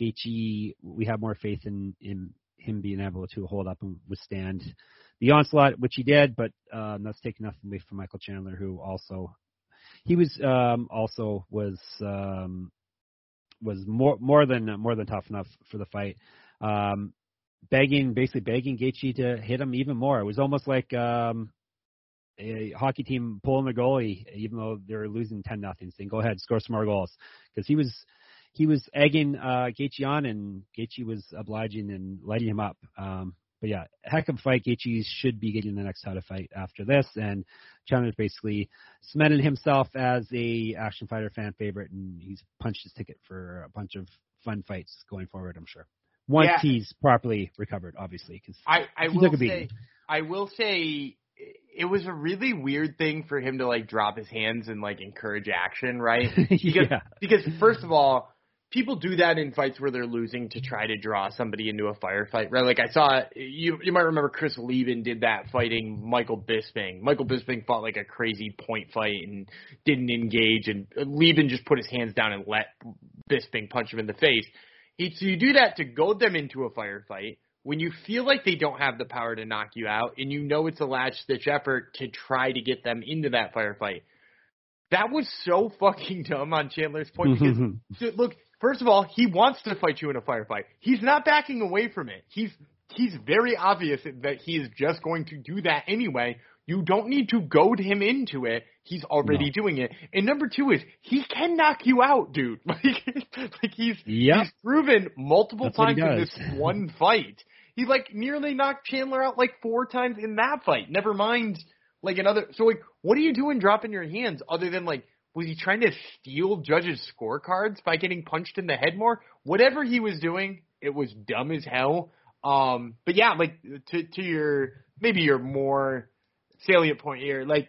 B: Gaethje. We have more faith in in him being able to hold up and withstand the onslaught, which he did. But um, that's taking nothing away from Michael Chandler, who also he was um, also was um, was more more than more than tough enough for the fight. Um, begging, basically begging Gaethje to hit him even more. It was almost like um, a hockey team pulling the goalie, even though they're losing ten nothing, saying, "Go ahead, score some more goals," because he was he was egging uh, Gaethje on, and Gaethje was obliging and lighting him up. Um, but yeah, heck of a fight. Gaethje should be getting the next title fight after this, and Chandler's basically cemented himself as a action fighter fan favorite, and he's punched his ticket for a bunch of fun fights going forward. I'm sure once yeah. he's properly recovered, obviously, because
A: I, I will say, I will say it was a really weird thing for him to like drop his hands and like encourage action, right? Because
B: yeah.
A: because first of all, people do that in fights where they're losing to try to draw somebody into a firefight, right? Like I saw you you might remember Chris Leben did that fighting Michael Bisping. Michael Bisping fought like a crazy point fight and didn't engage, and Leben just put his hands down and let Bisping punch him in the face. He, so you do that to goad them into a firefight when you feel like they don't have the power to knock you out, and you know it's a latch stitch effort to try to get them into that firefight. That was so fucking dumb on Chandler's point because look, First of all, he wants to fight you in a firefight. He's not backing away from it. He's he's very obvious that he is just going to do that anyway. You don't need to goad him into it. He's already no. doing it. And number two is he can knock you out, dude. Like, like he's
B: yep.
A: he's proven multiple
B: That's
A: times in this one fight. He like nearly knocked Chandler out like four times in that fight. Never mind like another. So like, what are you doing dropping your hands other than like was he trying to steal judges' scorecards by getting punched in the head more? Whatever he was doing, it was dumb as hell. Um, but yeah, like to to your maybe your more salient point here, like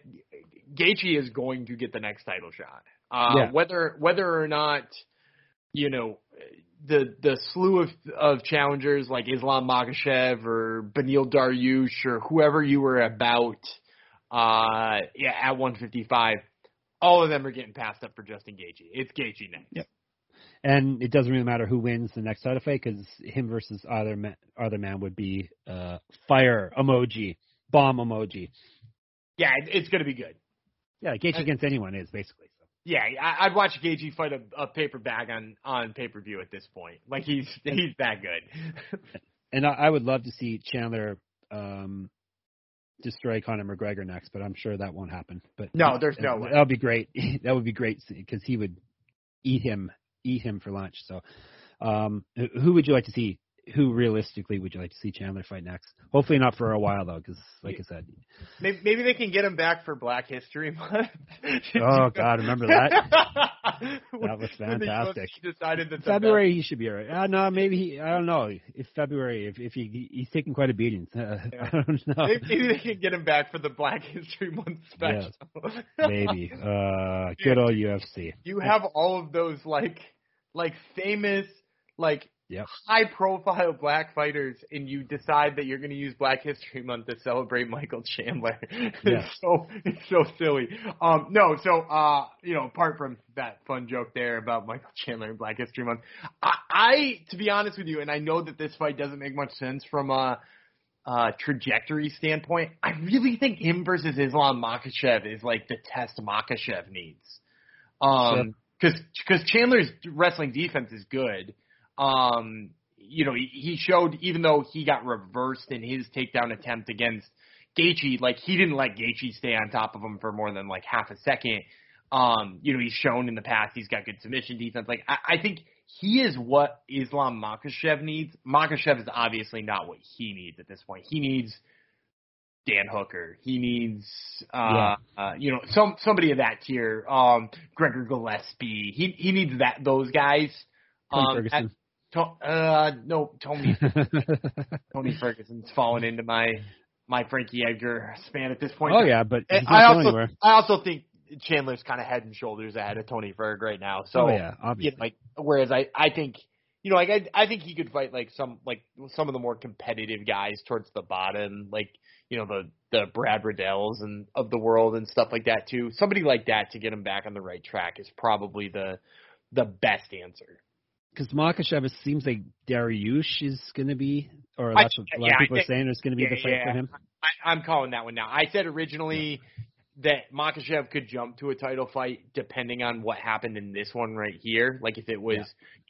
A: Gaethje is going to get the next title shot. Uh,
B: yeah.
A: Whether whether or not you know the the slew of of challengers like Islam Makhachev or Beneil Dariush or whoever you were about, uh, yeah, at 155 all of them are getting passed up for Justin Gaethje. It's Gaethje next.
B: Yep. And it doesn't really matter who wins the next title fight because him versus other man, other man would be uh, fire emoji, bomb emoji.
A: Yeah, it's going to be good.
B: Yeah, Gaethje against anyone is basically.
A: Yeah, I, I'd watch Gaethje fight a, a paper bag on on pay per view at this point. Like he's he's that good.
B: and I, I would love to see Chandler um, destroy Conor McGregor next, but I'm sure that won't happen. But
A: no, there's no way.
B: That would be great. that would be great because he would eat him, eat him for lunch. So, um, who would you like to see? Who realistically would you like to see Chandler fight next? Hopefully not for a while though, because like I said,
A: maybe, maybe they can get him back for Black History Month.
B: oh God, remember that? that was fantastic.
A: Decided that
B: February he should be alright. Uh, no, maybe he. I don't know if February if if he he's taking quite a beating. Uh, yeah. I don't know.
A: Maybe, they can get him back for the Black History Month special.
B: Yes, maybe. Uh, good old UFC.
A: You have all of those like like famous like
B: yep.
A: high profile black fighters and you decide that you're going to use Black History Month to celebrate Michael Chandler.
B: Yes.
A: it's so it's so silly. Um no, so uh you know, apart from that fun joke there about Michael Chandler and Black History Month, I, I to be honest with you and I know that this fight doesn't make much sense from a uh, trajectory standpoint, I really think him versus Islam Makhachev is like the test Makhachev needs. Um, because sure. because Chandler's wrestling defense is good. Um, you know, he, showed even though he got reversed in his takedown attempt against Gaethje, like he didn't let Gaethje stay on top of him for more than like half a second. Um, you know, he's shown in the past he's got good submission defense. Like I, I think he is what Islam Makhachev needs. Makhachev is obviously not what he needs at this point. He needs Dan Hooker. He needs, uh, yeah. uh, you know, some somebody of that tier. Um, Gregor Gillespie. He he needs that those guys.
B: Um, Ferguson. At,
A: to, uh, no, Tony. Tony Ferguson's fallen into my my Frankie Edgar span at this point.
B: Oh yeah, but
A: I also anywhere. I also think Chandler's kind of head and shoulders ahead of Tony Ferg right now. So
B: oh, yeah, obviously.
A: You know, like whereas I I think you know like I I think he could fight like some like some of the more competitive guys towards the bottom like you know the the Brad Riddells and of the world and stuff like that too. Somebody like that to get him back on the right track is probably the the best answer
B: because Makhachev seems like Dariush is going to be, or that's what a lot yeah, of people think, are saying is going to be
A: yeah,
B: the fight
A: yeah.
B: for him.
A: I, I'm calling that one now. I said originally that Makhachev could jump to a title fight depending on what happened in this one right here. Like if it was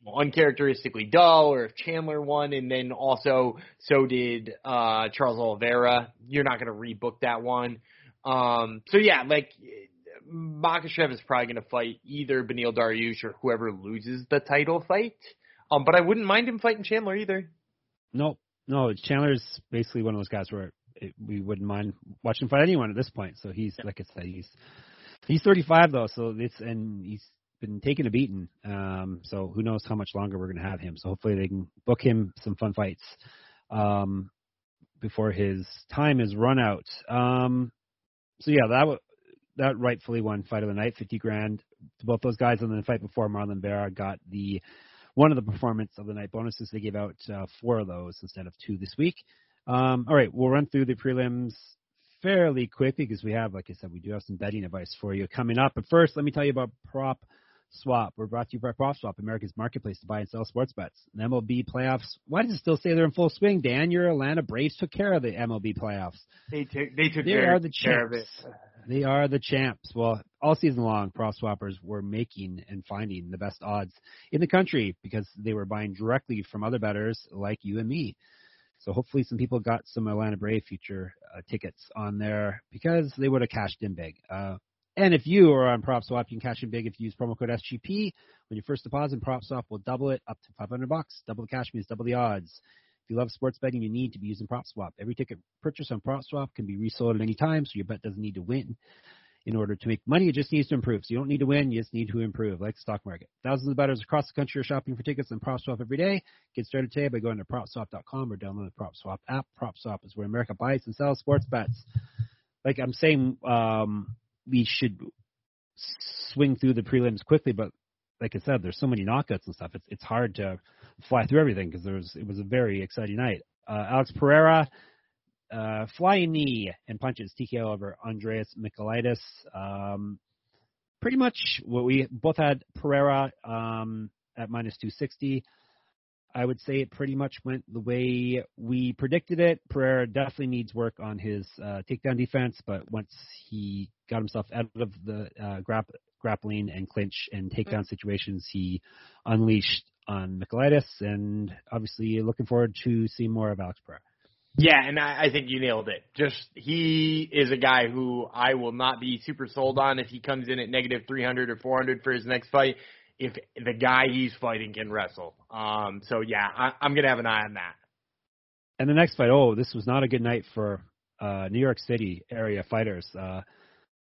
A: know, uncharacteristically dull, or if Chandler won, and then also so did uh Charles Oliveira. You're not going to rebook that one. Um, so yeah, like Makhachev is probably going to fight either Beneil Dariush or whoever loses the title fight. Um, but I wouldn't mind him fighting Chandler either.
B: No, no, Chandler's basically one of those guys where it, we wouldn't mind watching him fight anyone at this point. So he's yeah. like I said, he's he's 35 though, so it's and he's been taking a beating. Um, so who knows how much longer we're going to have him. So hopefully they can book him some fun fights um, before his time is run out. Um, so yeah, that w- that rightfully won fight of the night, 50 grand to both those guys. And then the fight before, Marlon Vera got the one of the performance of the night bonuses. They gave out uh, four of those instead of two this week. Um, all right, we'll run through the prelims fairly quickly because we have, like I said, we do have some betting advice for you coming up. But first, let me tell you about Prop Swap. We're brought to you by PropSwap, America's marketplace to buy and sell sports bets. The MLB playoffs. Why does it still say they're in full swing, Dan? Your Atlanta Braves took care of the MLB playoffs.
A: They took they took
B: they
A: care,
B: are the
A: care of it.
B: They are the champs. Well, all season long, prop swappers were making and finding the best odds in the country because they were buying directly from other bettors like you and me. So hopefully some people got some Atlanta Brave future uh, tickets on there because they would have cashed in big. Uh, and if you are on prop PropSwap, you can cash in big if you use promo code SGP. When you first deposit, PropSwap will double it up to 500 bucks. Double the cash means double the odds. You love sports betting, you need to be using PropSwap. Every ticket purchased on PropSwap can be resold at any time, so your bet doesn't need to win in order to make money. It just needs to improve. So you don't need to win, you just need to improve, like the stock market. Thousands of bettors across the country are shopping for tickets on PropSwap every day. Get started today by going to PropSwap.com or download the PropSwap app. PropSwap is where America buys and sells sports bets. Like I'm saying, um, we should swing through the prelims quickly, but like I said, there's so many knockouts and stuff. It's it's hard to fly through everything because there was it was a very exciting night. Uh, Alex Pereira, uh, flying knee and punches TKO over Andreas Michailidis. Um, pretty much what we both had Pereira um, at minus 260. I would say it pretty much went the way we predicted it. Pereira definitely needs work on his uh, takedown defense, but once he got himself out of the uh, grap- grappling and clinch and takedown situations, he unleashed on Michailidis, and obviously looking forward to seeing more of Alex Pereira.
A: Yeah, and I, I think you nailed it. Just he is a guy who I will not be super sold on if he comes in at negative 300 or 400 for his next fight. if the guy he's fighting can wrestle. Um, so yeah, I, I'm gonna have an eye on that.
B: And the next fight, oh, this was not a good night for uh, New York City area fighters. Uh,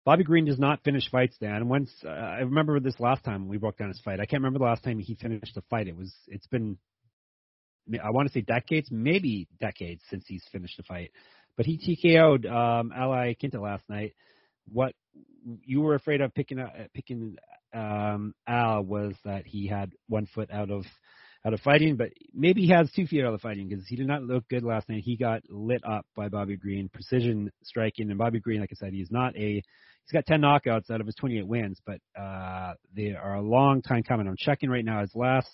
B: Bobby Green does not finish fights, Dan. Once uh, I remember this last time we broke down his fight. I can't remember the last time he finished a fight. It was it's been I want to say decades, maybe decades since he's finished a fight. But he TKO'd um, Al Iaquinta last night. What you were afraid of picking uh, picking um, Al was that he had one foot out of out of fighting, but maybe he has two feet out of fighting because he did not look good last night. He got lit up by Bobby Green, precision striking, and Bobby Green, like I said, he's not a he's got 10 knockouts out of his 28 wins, but uh, they are a long time coming. I'm checking right now. His last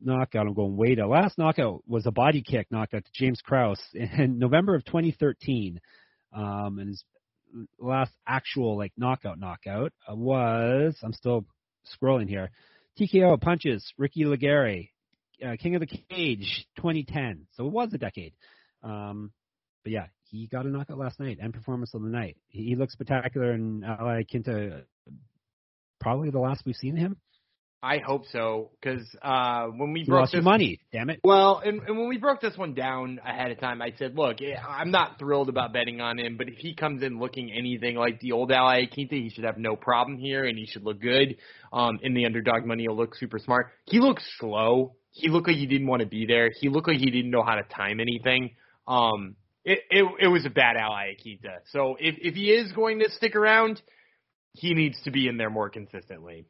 B: knockout, I'm going way to last knockout was a body kick knockout to James Krause in November of 2013. Um, and his last actual like knockout knockout was I'm still scrolling here. TKO punches Ricky Laguerre, uh, King of the Cage 2010. So it was a decade. Um, but yeah, he got a knockout last night and performance of the night. He, he looks spectacular and Al Iaquinta, probably the last we've seen him.
A: I hope so, because uh, when we
B: You
A: broke this,
B: money, damn it.
A: well, and, and when we broke this one down ahead of time, I said, look, eh, I'm not thrilled about betting on him, but if he comes in looking anything like the old Al Iaquinta, he should have no problem here, and he should look good. Um, in the underdog money, he'll look super smart. He looked slow. He looked like he didn't want to be there. He looked like he didn't know how to time anything. Um, it, it, it was a bad Al Iaquinta. So if, if he is going to stick around, he needs to be in there more consistently.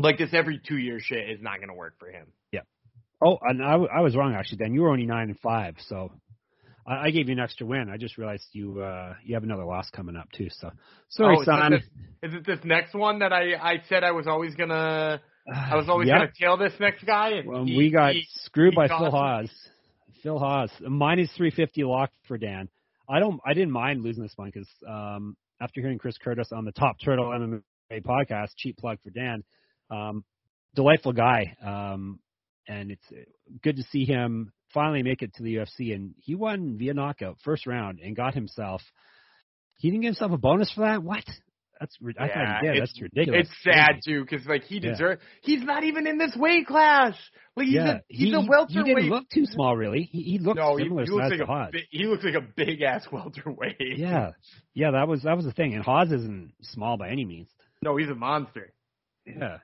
A: Like this every two year shit is not going to work for him. Yeah.
B: Oh, and I, I was wrong actually. Dan, you were only nine and five, so I, I gave you an extra win. I just realized you uh you have another loss coming up too. So sorry,
A: Oh, is it
B: son.
A: this- Is it this next one that I I said I was always gonna I was always
B: Yep.
A: gonna tail this next guy?
B: Well,
A: he-
B: we got
A: he-
B: screwed
A: he
B: by Phil. Hawes. Phil Hawes minus three fifty locked for Dan. I don't. I didn't mind losing this one because um, after hearing Chris Curtis on the Top Turtle MMA podcast, cheap plug for Dan, um, delightful guy, um, and it's uh, good to see him finally make it to the UFC. And he won via knockout first round and got himself. He didn't give himself a bonus for that. What? That's I
A: Yeah,
B: thought he That's ridiculous.
A: It's sad too because like he
B: Yeah.
A: deserves. He's not even in this weight class. Like he's
B: yeah,
A: a he's
B: he,
A: a
B: he
A: welterweight.
B: didn't look too small, really. He, he looked
A: no,
B: similar
A: he looks
B: size
A: like a Hawes. he looks like a big ass welterweight.
B: Yeah, yeah, that was that was the thing. And Hawes isn't small by any means.
A: No, he's a monster.
B: Yeah.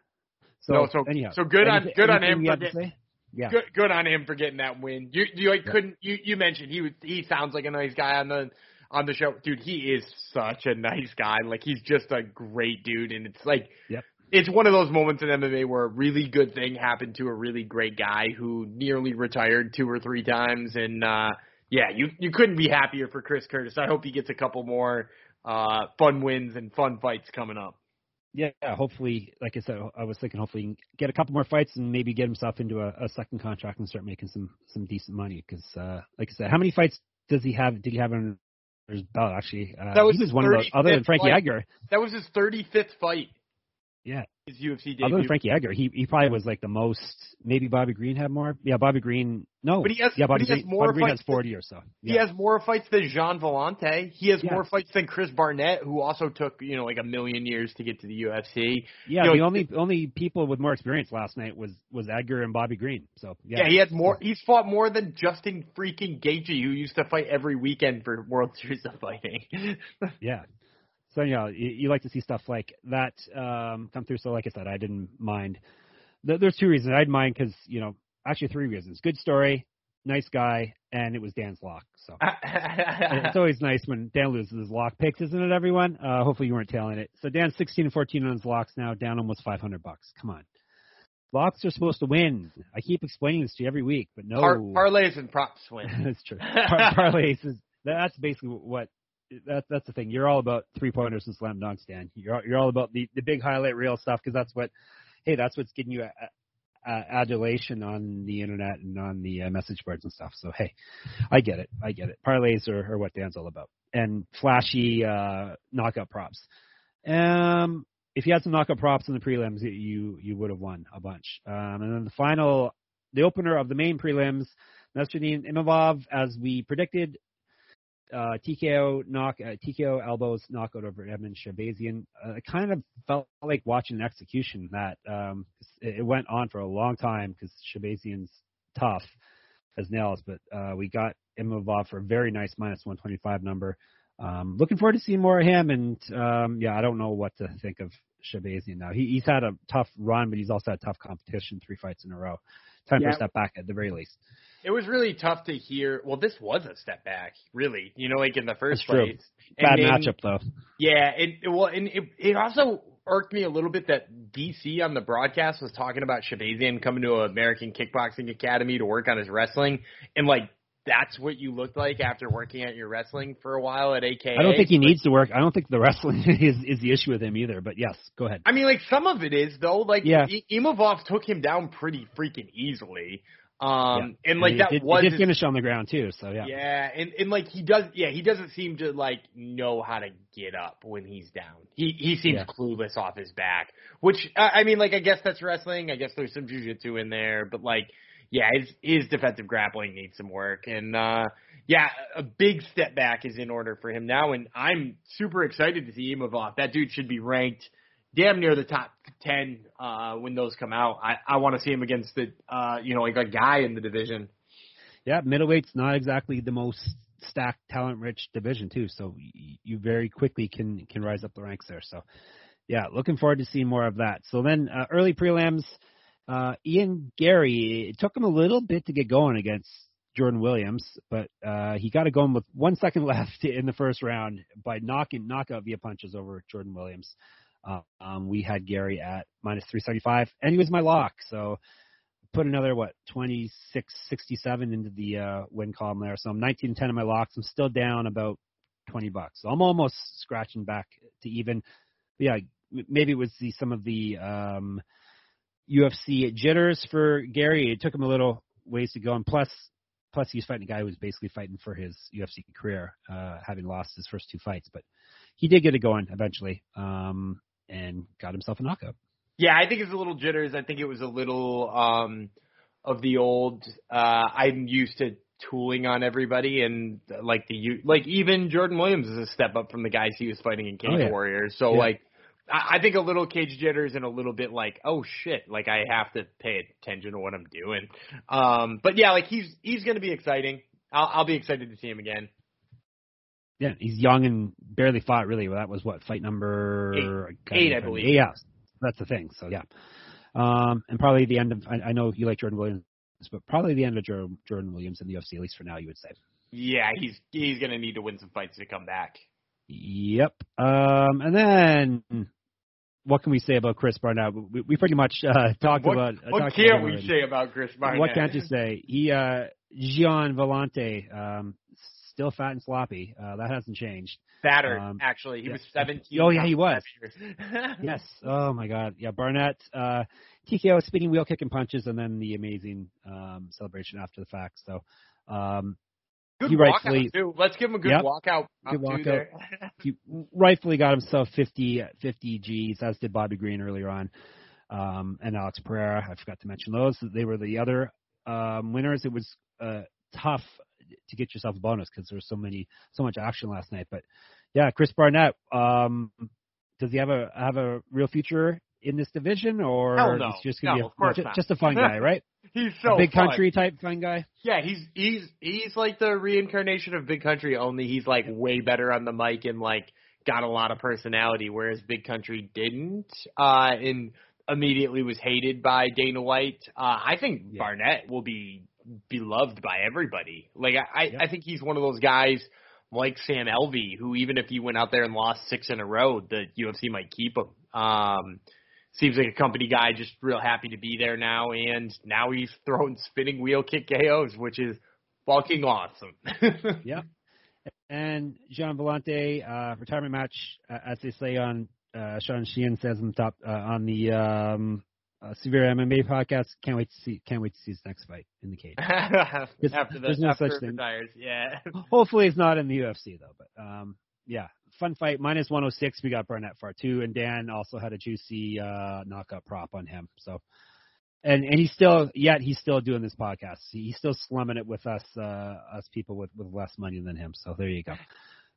B: So
A: No, so-
B: anyhow,
A: so good on- good on him for getting-
B: Yeah.
A: Good, good on him for getting that win. You, you like
B: Yeah.
A: couldn't. You, you mentioned he was. He sounds like a nice guy on the on the show, dude. He is such a nice guy. Like he's just a great dude, and it's like.
B: Yep.
A: It's one of those moments in MMA where a really good thing happened to a really great guy who nearly retired two or three times, and uh yeah, you you couldn't be happier for Chris Curtis. I hope he gets a couple more uh fun wins and fun fights coming up.
B: Yeah, hopefully, like I said, I was thinking hopefully he can get a couple more fights and maybe get himself into a, a second contract and start making some some decent money. Because, uh, like I said, how many fights does he have? Did he have on his belt? Actually, uh,
A: That was
B: was one of those. Other than Frankie
A: fight.
B: Edgar,
A: That was his 35th fight.
B: Yeah.
A: His UFC
B: other
A: debut.
B: than Frankie Edgar, he he probably was like the most. Maybe Bobby Green had more. Yeah, Bobby Green. No,
A: But he has-
B: yeah, Bobby
A: he has
B: Green.
A: more
B: Bobby Green
A: fights
B: has forty or so.
A: He has more fights than Gian Villante. He has
B: Yeah.
A: more fights than Chris Barnett, who also took you know like a million years to get to the UFC.
B: Yeah,
A: you know,
B: the only only people with more experience last night was was Edgar and Bobby Green. So yeah,
A: Yeah, he had more. He's fought more than Justin freaking Gaethje, who used to fight every weekend for World Series of Fighting.
B: Yeah. So yeah, you, you like to see stuff like that um, come through. So like I said, I didn't mind. There's two reasons I'd mind because you know actually three reasons. Good story, nice guy, and it was Dan's lock. So it's always nice when Dan loses his lock picks, isn't it, everyone? Uh, hopefully you weren't tailing it. So Dan's 16 and 14 on his locks now, down almost 500 bucks. Come on. Locks are supposed to win. I keep explaining this to you every week, but no.
A: Par- parlays and props win.
B: that's true. Par- parlays is that's basically what that that's the thing. You're all about three pointers and slam dunks, Dan. You're you're all about the the big highlight reel stuff because that's what hey that's what's getting you a, a, adulation on the internet and on the uh, message boards and stuff. So hey, I get it. I get it. Parlays are, are what Dan's all about and flashy uh knockout props. Um. If you had some knockout props in the prelims, you you would have won a bunch. Um, and then the final, the opener of the main prelims, Nassourdine Imavov, as we predicted, uh, TKO knock, uh, TKO elbows knockout over Edmen Shahbazyan. Uh, it kind of felt like watching an execution that um, it, it went on for a long time because Shahbazyan's tough as nails, but uh, we got Imavov for a very nice minus 125 number. Um, looking forward to seeing more of him, and um, yeah, I don't know what to think of Shahbazyan now. He, he's had a tough run, but he's also had tough competition, three fights in a row. Time
A: Yeah.
B: for a step back at the very least.
A: It was really tough to hear. Well, this was a step back, really. You know, like in the first
B: That's true. Bad
A: then-
B: matchup though.
A: Yeah, and it, well, and it, it also irked me a little bit that DC on the broadcast was talking about Shahbazyan coming to an American Kickboxing Academy to work on his wrestling, and like that's what you looked like after working at your wrestling for a while at AKA.
B: I don't think he needs to work. I don't think the wrestling is is the issue with him either. But yes, go ahead.
A: I mean, like some of it is though. Like
B: Yeah.
A: I- Imavov took him down pretty freaking easily, um, and like
B: he
A: that
B: did,
A: was
B: did
A: his-
B: finish on the ground too. So yeah.
A: Yeah, and and like he does, yeah, he doesn't seem to like know how to get up when he's down. He he seems
B: Yeah.
A: clueless off his back, which I I mean, like I guess that's wrestling. I guess there's some jujitsu in there, but like, yeah, his his defensive grappling needs some work, and uh yeah, a big step back is in order for him now, and I'm super excited to see Imavov. That dude should be ranked damn near the top ten uh when those come out. I I want to see him against the uh you know like a guy in the division.
B: Yeah, middleweight's not exactly the most stacked, talent-rich division too. So you very quickly can can rise up the ranks there. So yeah, looking forward to seeing more of that. So then uh, early prelims, uh, Ian Garry. It took him a little bit to get going against Jordan Williams, but uh, he got it going with one second left in the first round by knocking knockout via punches over Jordan Williams. Um, we had Garry at minus 375, and he was my lock. So put another what 26 67 into the uh win column there. So i'm 19 10 in my locks. I'm still down about 20 bucks. So i'm almost scratching back to even. Yeah maybe it was the some of the um ufc jitters for Garry. It took him a little ways to go. And plus plus he's fighting a guy who was basically fighting for his ufc career uh having lost his first two fights. But he did get it going eventually. Um and got himself a knockout
A: Yeah, I think it's a little jitters. I think it was a little um of the old uh I'm used to tooling on everybody and uh, like the like even Jordan Williams is a step up from the guys he was fighting in Cage
B: Oh, yeah.
A: Warriors. So
B: Yeah.
A: like I I think a little cage jitters and a little bit like, oh shit, like I have to pay attention to what I'm doing. Um but yeah, like he's he's gonna be exciting. I'll I'll be excited to see him again.
B: Yeah, he's young and barely fought really. Well, that was what fight number
A: Eight, I believe.
B: Yeah, that's the thing. So yeah, um, and probably the end of. I, I know you like Jordan Williams, but probably the end of Jordan, Jordan Williams in the UFC, at least for now, you would say.
A: Yeah, he's he's gonna need to win some fights to come back.
B: Yep. Um, and then what can we say about Chris Barnett? We, we pretty much uh, talked
A: what
B: about. uh,
A: what
B: talked
A: can't
B: him
A: we say about Chris Barnett?
B: What can't you say? He uh, Gian Villante, um, still fat and sloppy. Uh, that hasn't changed.
A: Fatter,
B: Um,
A: actually. He
B: yeah.
A: was 17.
B: Oh, yeah, he was. yes. Oh my God. Yeah. Barnett, uh, TKO spinning wheel kicking punches, and then the amazing um, celebration after the fact. So, um,
A: Good
B: He
A: walkout,
B: rightfully-
A: too. Let's give him a good
B: Yep.
A: walkout.
B: Good walkout. he rightfully got himself 50, 50 G's, as did Bobby Green earlier on, um, and Alex Pereira. I forgot to mention those. They were the other um, winners. It was uh, tough to get yourself a bonus because there was so many, so much action last night. But yeah, Chris Barnett. Um, does he have a have a real future in this division, or
A: Hell no.
B: he's just gonna
A: No,
B: be a,
A: of course
B: ju-
A: not.
B: just a fun guy, right?
A: He's so
B: a big
A: fun.
B: country type fun guy.
A: Yeah, he's he's he's like the reincarnation of Big Country. Only he's like way better on the mic and like got a lot of personality, whereas Big Country didn't. Uh, and immediately was hated by Dana White. Uh, I think
B: Yeah.
A: Barnett will be beloved by everybody. Like I, I,
B: Yeah.
A: I think he's one of those guys like Sam Alvey, who even if he went out there and lost six in a row, the UFC might keep him. Um, seems like a company guy, just real happy to be there now, and now he's throwing spinning wheel kick KOs, which is fucking awesome.
B: Yeah. And Gian Villante, uh, retirement match, uh, as they say on uh, Sean Sheehan says on the top uh, on the um, uh, Severe MMA podcast. Can't wait to see. Can't wait to see his next fight in the cage.
A: after the
B: there's no such thing.
A: retires, yeah.
B: Hopefully, it's not in the UFC though. But um, yeah, fun fight. Minus 106. We got Barnett two, and Dan also had a juicy uh, knockout prop on him. So and and he's still yet he's still doing this podcast. He's still slumming it with us uh us people with with less money than him. So there you go.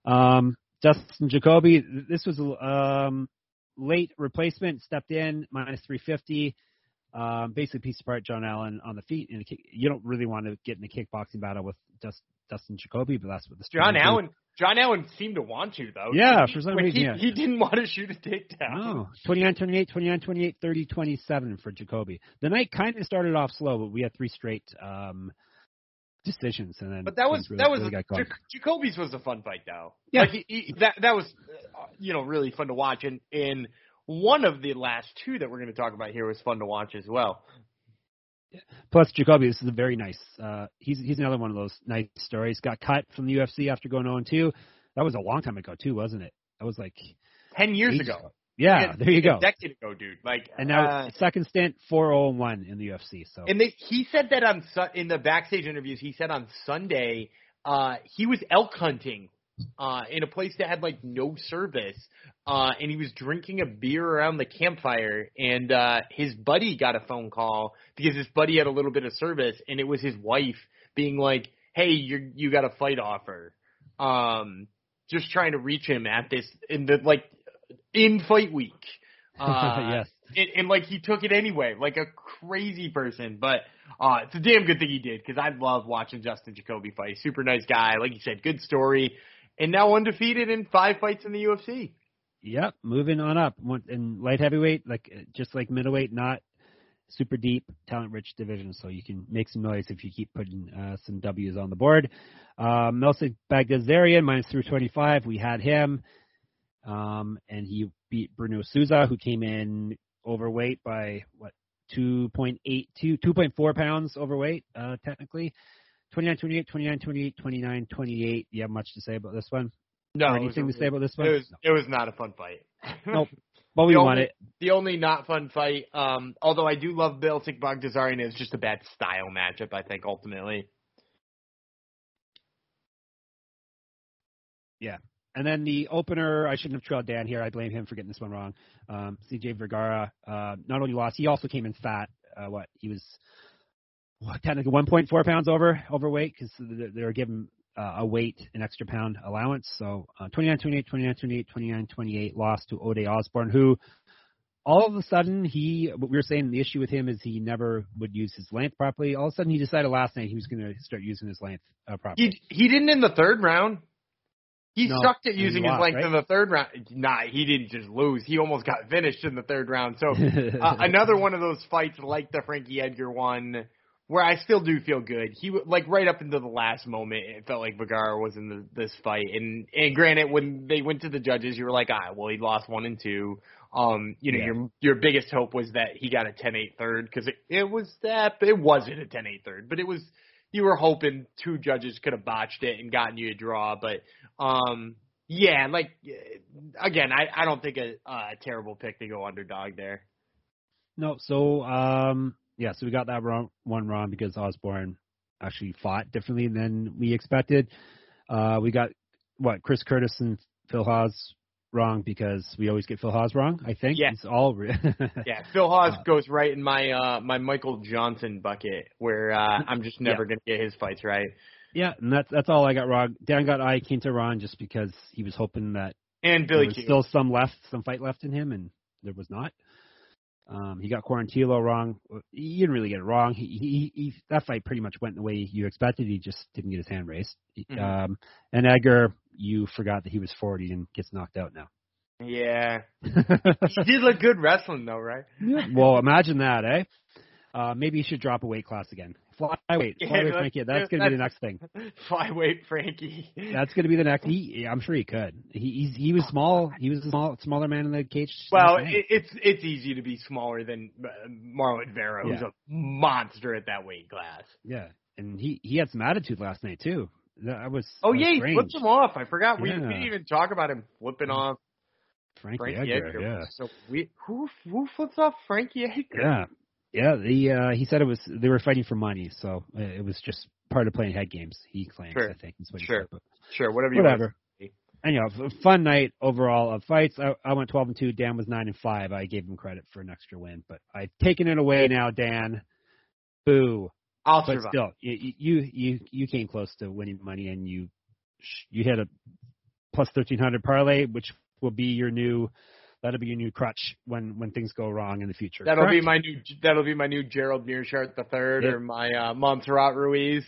B: Um, Justin Jacoby, this was um late replacement, stepped in minus 350. Um, basically piece apart John Allen on the feet, and you don't really want to get in a kickboxing battle with just Dustin Jacoby, but that's what the
A: John Allen. John Allen seemed to want to though.
B: Yeah,
A: he,
B: for some reason,
A: he,
B: yeah.
A: he didn't want to shoot a takedown.
B: No, 29-28, 29-28, 30-27 for Jacoby. The night kind of started off slow, but we had three straight um, decisions, and then.
A: But that was
B: really,
A: that was
B: really.
A: Jacoby's was a fun fight though.
B: Yeah.
A: like he, he, that that was uh, you know really fun to watch, and in one of the last two that we're going to talk about here was fun to watch as well.
B: Plus, Jacoby, this is a very nice. Uh, he's he's another one of those nice stories. Got cut from the UFC after going on two. That was a long time ago too, wasn't it? That was like
A: ten years
B: ages
A: ago.
B: Yeah, there you go.
A: A decade ago, dude. Like
B: And now
A: uh,
B: second stint, four zero one in the UFC. So
A: And they, he said that on in the backstage interviews. He said on Sunday uh, he was elk hunting uh, in a place that had like no service, uh, and he was drinking a beer around the campfire. And uh, his buddy got a phone call because his buddy had a little bit of service, and it was his wife being like, "Hey, you you got a fight offer." Um, just trying to reach him at this in the like in fight week. Uh,
B: yes,
A: and, and like he took it anyway, like a crazy person. But uh, it's a damn good thing he did because I love watching Justin Jacoby fight. Super nice guy, like you said, good story, and now undefeated in five fights in the UFC.
B: Yep, moving on up. In light heavyweight, like uh, just like middleweight, not super deep, talent rich division, so you can make some noise if you keep putting uh, some W's on the board. Uh, Melsic Baghdasaryan minus 325. We had him, um, and he beat Bruno Souza, who came in overweight by what 2.82, 2.4 pounds overweight, uh, technically. 29 28, 29 28, 29 28. You have much to say about this one?
A: No,
B: or
A: it was,
B: anything to say about this one?
A: it was it was not a fun fight.
B: Nope. But we
A: The
B: won
A: only-
B: it.
A: The only not fun fight, um, although I do love Beltic Baghdasaryan, it's just a bad style matchup. I think ultimately.
B: And then the opener, I shouldn't have trailed Dan here. I blame him for getting this one wrong. Um, CJ Vergara uh, not only lost, he also came in fat. Uh, what he was what, technically 1.4 pounds over overweight because they were given uh, a weight an extra pound allowance. So uh, 29 28, 29 28, 29 28 lost to Ode Osborne, who all of a sudden he what we were saying the issue with him is he never would use his length properly. All of a sudden he decided last night he was going to start using his length uh, properly.
A: He he didn't in the third round. He
B: No,
A: sucked at using his length
B: right?
A: in the third round. Nah, he didn't just lose. He almost got finished in the third round. So uh, another one of those fights like the Frankie Edgar one, where I still do feel good. He like right up into the last moment, it felt like Vergara was in the, this fight. And and granted, when they went to the judges, you were like, ah, well, he lost one and two. Um, you know,
B: Yeah.
A: your your biggest hope was that he got a 10-8 third because it it was that it wasn't a 10-8 third, but it was you were hoping two judges could have botched it and gotten you a draw, but um. Yeah, like uh, again, I I don't think a, a terrible pick to go underdog there.
B: No, so um yeah, so we got that wrong one wrong because Osborne actually fought differently than we expected. Uh we got what Chris Curtis and Phil Hawes wrong because we always get Phil Hawes wrong, I think.
A: Yeah.
B: It's all re-
A: Yeah, Phil Hawes
B: Uh,
A: goes right in my uh my Michael Johnson bucket where uh I'm just never gonna get his fights right.
B: Yeah, and that's that's all I got wrong. Dan got Iaquinta wrong just because he was hoping that
A: And
B: there
A: Billy
B: was
A: Q.
B: still some left, some fight left in him, and there was not. Um, he got Quarantillo wrong. He didn't really get it wrong. He, he, he, that fight pretty much went the way you expected. He just didn't get his hand raised.
A: Mhm.
B: Um, and Edgar, you forgot that he was 40 and gets knocked out now.
A: Yeah. He did look good wrestling though, right?
B: well, imagine that, eh? Uh, maybe he should drop a weight class again. Flyweight,
A: Yeah,
B: flyweight, Frankie. That's to be the next thing.
A: Flyweight Frankie.
B: That's going to be the next. He, I'm sure he could. He, he's, he was small. He was a small, smaller man in the cage.
A: Well, it, it's it's easy to be smaller than uh, Marlon Vera, who's
B: Yeah.
A: a monster at that weight class.
B: Yeah, and he he had some attitude last night too. That was
A: Oh
B: that was
A: yeah, he
B: strange.
A: flipped him off. I forgot we, we didn't even talk about him flipping off
B: Frankie,
A: Frankie
B: Edgar.
A: Edgar.
B: Yeah,
A: So we who who flips off Frankie Edgar?
B: yeah, yeah. The uh, he said it was they were fighting for money, so uh, it was just part of playing head games. He claims,
A: Sure.
B: I think, is what he
A: Sure.
B: said. But
A: Sure, whatever you want.
B: whatever. anyhow, fun night overall of fights. I, I went 12 and 2. Dan was 9 and 5. I gave him credit for an extra win, but I've taken it away now, Dan. Boo.
A: I'll
B: but
A: survive.
B: still, you, you you you came close to winning money, and you you had a plus 1300 parlay, which will be your new that'll be your new crutch when when things go wrong in the future.
A: That'll
B: Correct?
A: be my new. That'll be my new Gerald Meerschaert the third, or my uh, Montserrat Ruiz.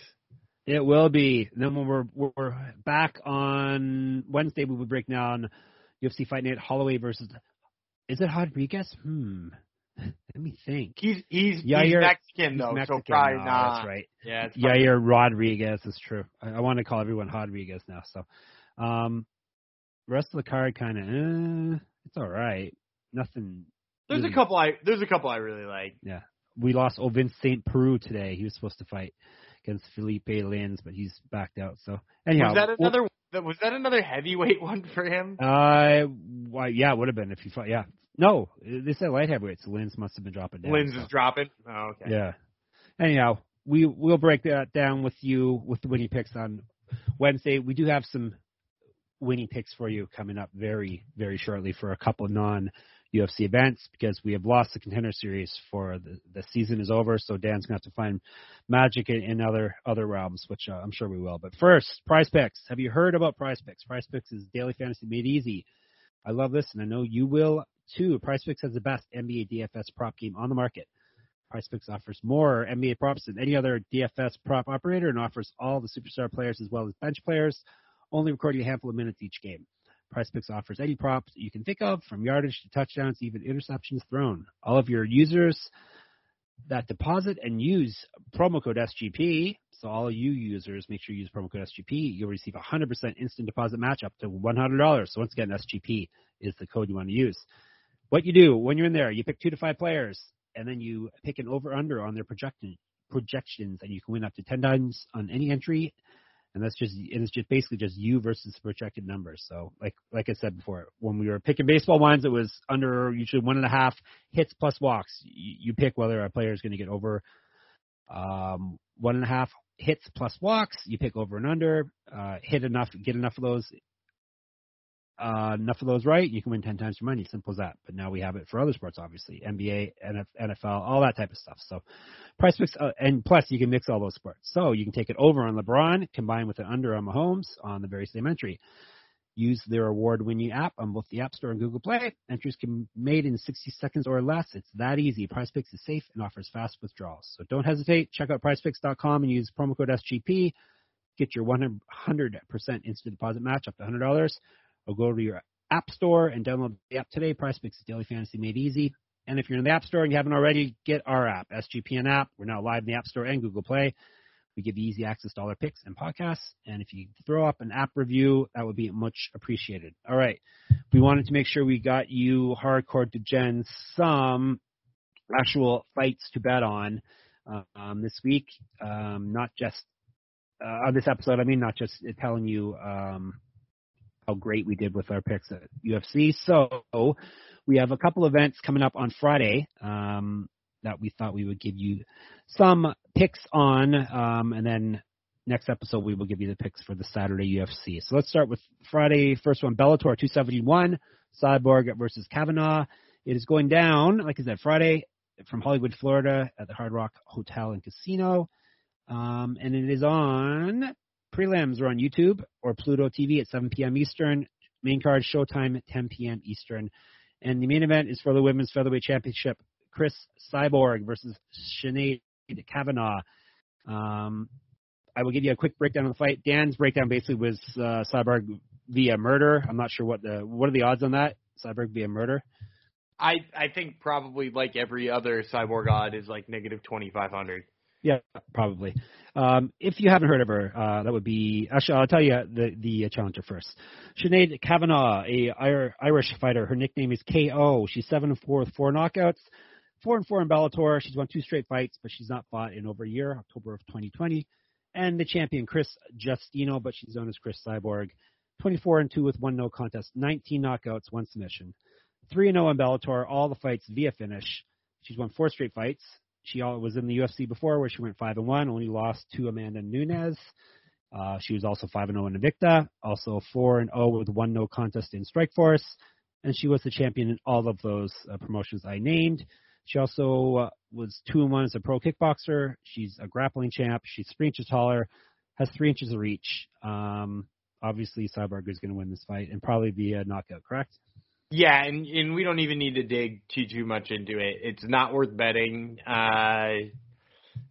B: It will be. And then when we're we're back on Wednesday, we will break down UFC Fight Night Holloway versus. Is it Rodriguez? Hmm. Let me think.
A: He's he's,
B: Yeah,
A: he's
B: you're-
A: Mexican
B: He's
A: though,
B: Mexican.
A: so probably
B: Oh,
A: not.
B: That's right.
A: Yeah, it's
B: Yeah,
A: fine.
B: Rodriguez. That's true. I, I want to call everyone Rodriguez now. So, um, rest of the card kind of, eh, it's all right. Nothing.
A: There's a couple I there's a couple I really like.
B: Yeah, we lost Ovince St. Preux today. He was supposed to fight against Felipe Lins, but he's backed out. So, anyhow,
A: was that
B: we'll-
A: another was that another heavyweight one for him?
B: Uh, why? Yeah, it would have been if he fought. Yeah, no, they said light heavyweight, so Lins must have been dropping down.
A: Lynn's
B: so.
A: is dropping. Oh, okay.
B: Yeah. Anyhow, we we'll break that down with you with the winning picks on Wednesday. We do have some winning picks for you coming up very very shortly for a couple non UFC events because we have lost the contender series for the the season is over. So Dan's gonna have to find magic in, in other other realms, which uh, I'm sure we will. But first, Prize Picks. Have you heard about Prize Picks? Prize Picks is daily fantasy made easy. I love this, and I know you will too. Prize Picks has the best NBA DFS prop game on the market. Prize Picks offers more NBA props than any other DFS prop operator and offers all the superstar players as well as bench players, only recording a handful of minutes each game. PrizePicks offers any props you can think of, from yardage to touchdowns, even interceptions thrown. All of your users that deposit and use promo code SGP, so all you users, make sure you use promo code SGP, you'll receive a 100% instant deposit match up to $100. So once again, SGP is the code you want to use. What you do when you're in there, you pick two to five players, and then you pick an over under on their projection projections, and you can win up to ten times on any entry. And that's just and it's just basically just you versus projected numbers. So like like I said before, when we were picking baseball ones, it was under usually one and a half hits plus walks. You, you pick whether a player is going to get over um, one and a half hits plus walks. You pick over and under. Uh, hit enough, get enough of those uh, enough of those right, you can win 10 times your money. Simple as that. But now we have it for other sports, obviously. NBA, NFL, all that type of stuff. So Prize Picks, uh, and plus you can mix all those sports. So you can take it over on LeBron, combined with an under on Mahomes on the very same entry. Use their award winning app on both the App Store and Google Play. Entries can be made in 60 seconds or less. It's that easy. PrizePicks is safe and offers fast withdrawals. So don't hesitate. Check out PrizePicks.com and use promo code SGP. Get your 100% instant deposit match up to $100 or go to your app store and download the app today. Prize Picks daily fantasy made easy. And if you're in the app store and you haven't already, get our app, SGPN app. We're now live in the app store and Google Play. We give you easy access to all our picks and podcasts. And if you throw up an app review, that would be much appreciated. All right. We wanted to make sure we got you hardcore to Jen some actual fights to bet on um, this week. Um, not just uh, on this episode, I mean, not just telling you um, how great we did with our picks at UFC. So we have a couple events coming up on Friday um, that we thought we would give you some picks on, um, and then next episode we will give you the picks for the Saturday UFC. So let's start with Friday. First one, Bellator 271, Cyborg versus Kavanagh. It is going down, like I said, Friday from Hollywood, Florida, at the Hard Rock Hotel and Casino, um, and it is on prelims are on YouTube or Pluto TV at 7 p.m. Eastern. Main card Showtime at 10 p.m. Eastern. And the main event is for the Women's Featherweight Championship. Cris Cyborg versus Sinead Kavanagh. Um, I will give you a quick breakdown of the fight. Dan's breakdown basically was uh, Cyborg via murder. I'm not sure what the what are the odds on that. Cyborg via murder.
A: I I think probably like every other cyborg odd is like negative twenty five hundred.
B: Yeah, probably. Um, if you haven't heard of her, uh, that would be actually I'll tell you the the challenger first. Sinead Kavanagh, a Irish fighter. Her nickname is KO. She's seven and four with four knockouts, four and four in Bellator. She's won two straight fights, but she's not fought in over a year, October of 2020. And the champion Cris Justino, but she's known as Cris Cyborg, 24 and two with one no contest, 19 knockouts, one submission, three and zero in Bellator. All the fights via finish. She's won four straight fights. She was in the UFC before, where she went five and one, only lost to Amanda Nunes. Uh, she was also 5 and 0 in Invicta, also 4 and 0 with one no contest in Strikeforce, and she was the champion in all of those uh, promotions I named. She also uh, was 2 and 1 as a pro kickboxer. She's a grappling champ. She's 3 inches taller, has 3 inches of reach. Um, obviously, Cyborg is going to win this fight and probably be a knockout, correct?
A: Yeah, and and we don't even need to dig too too much into it. It's not worth betting. Uh,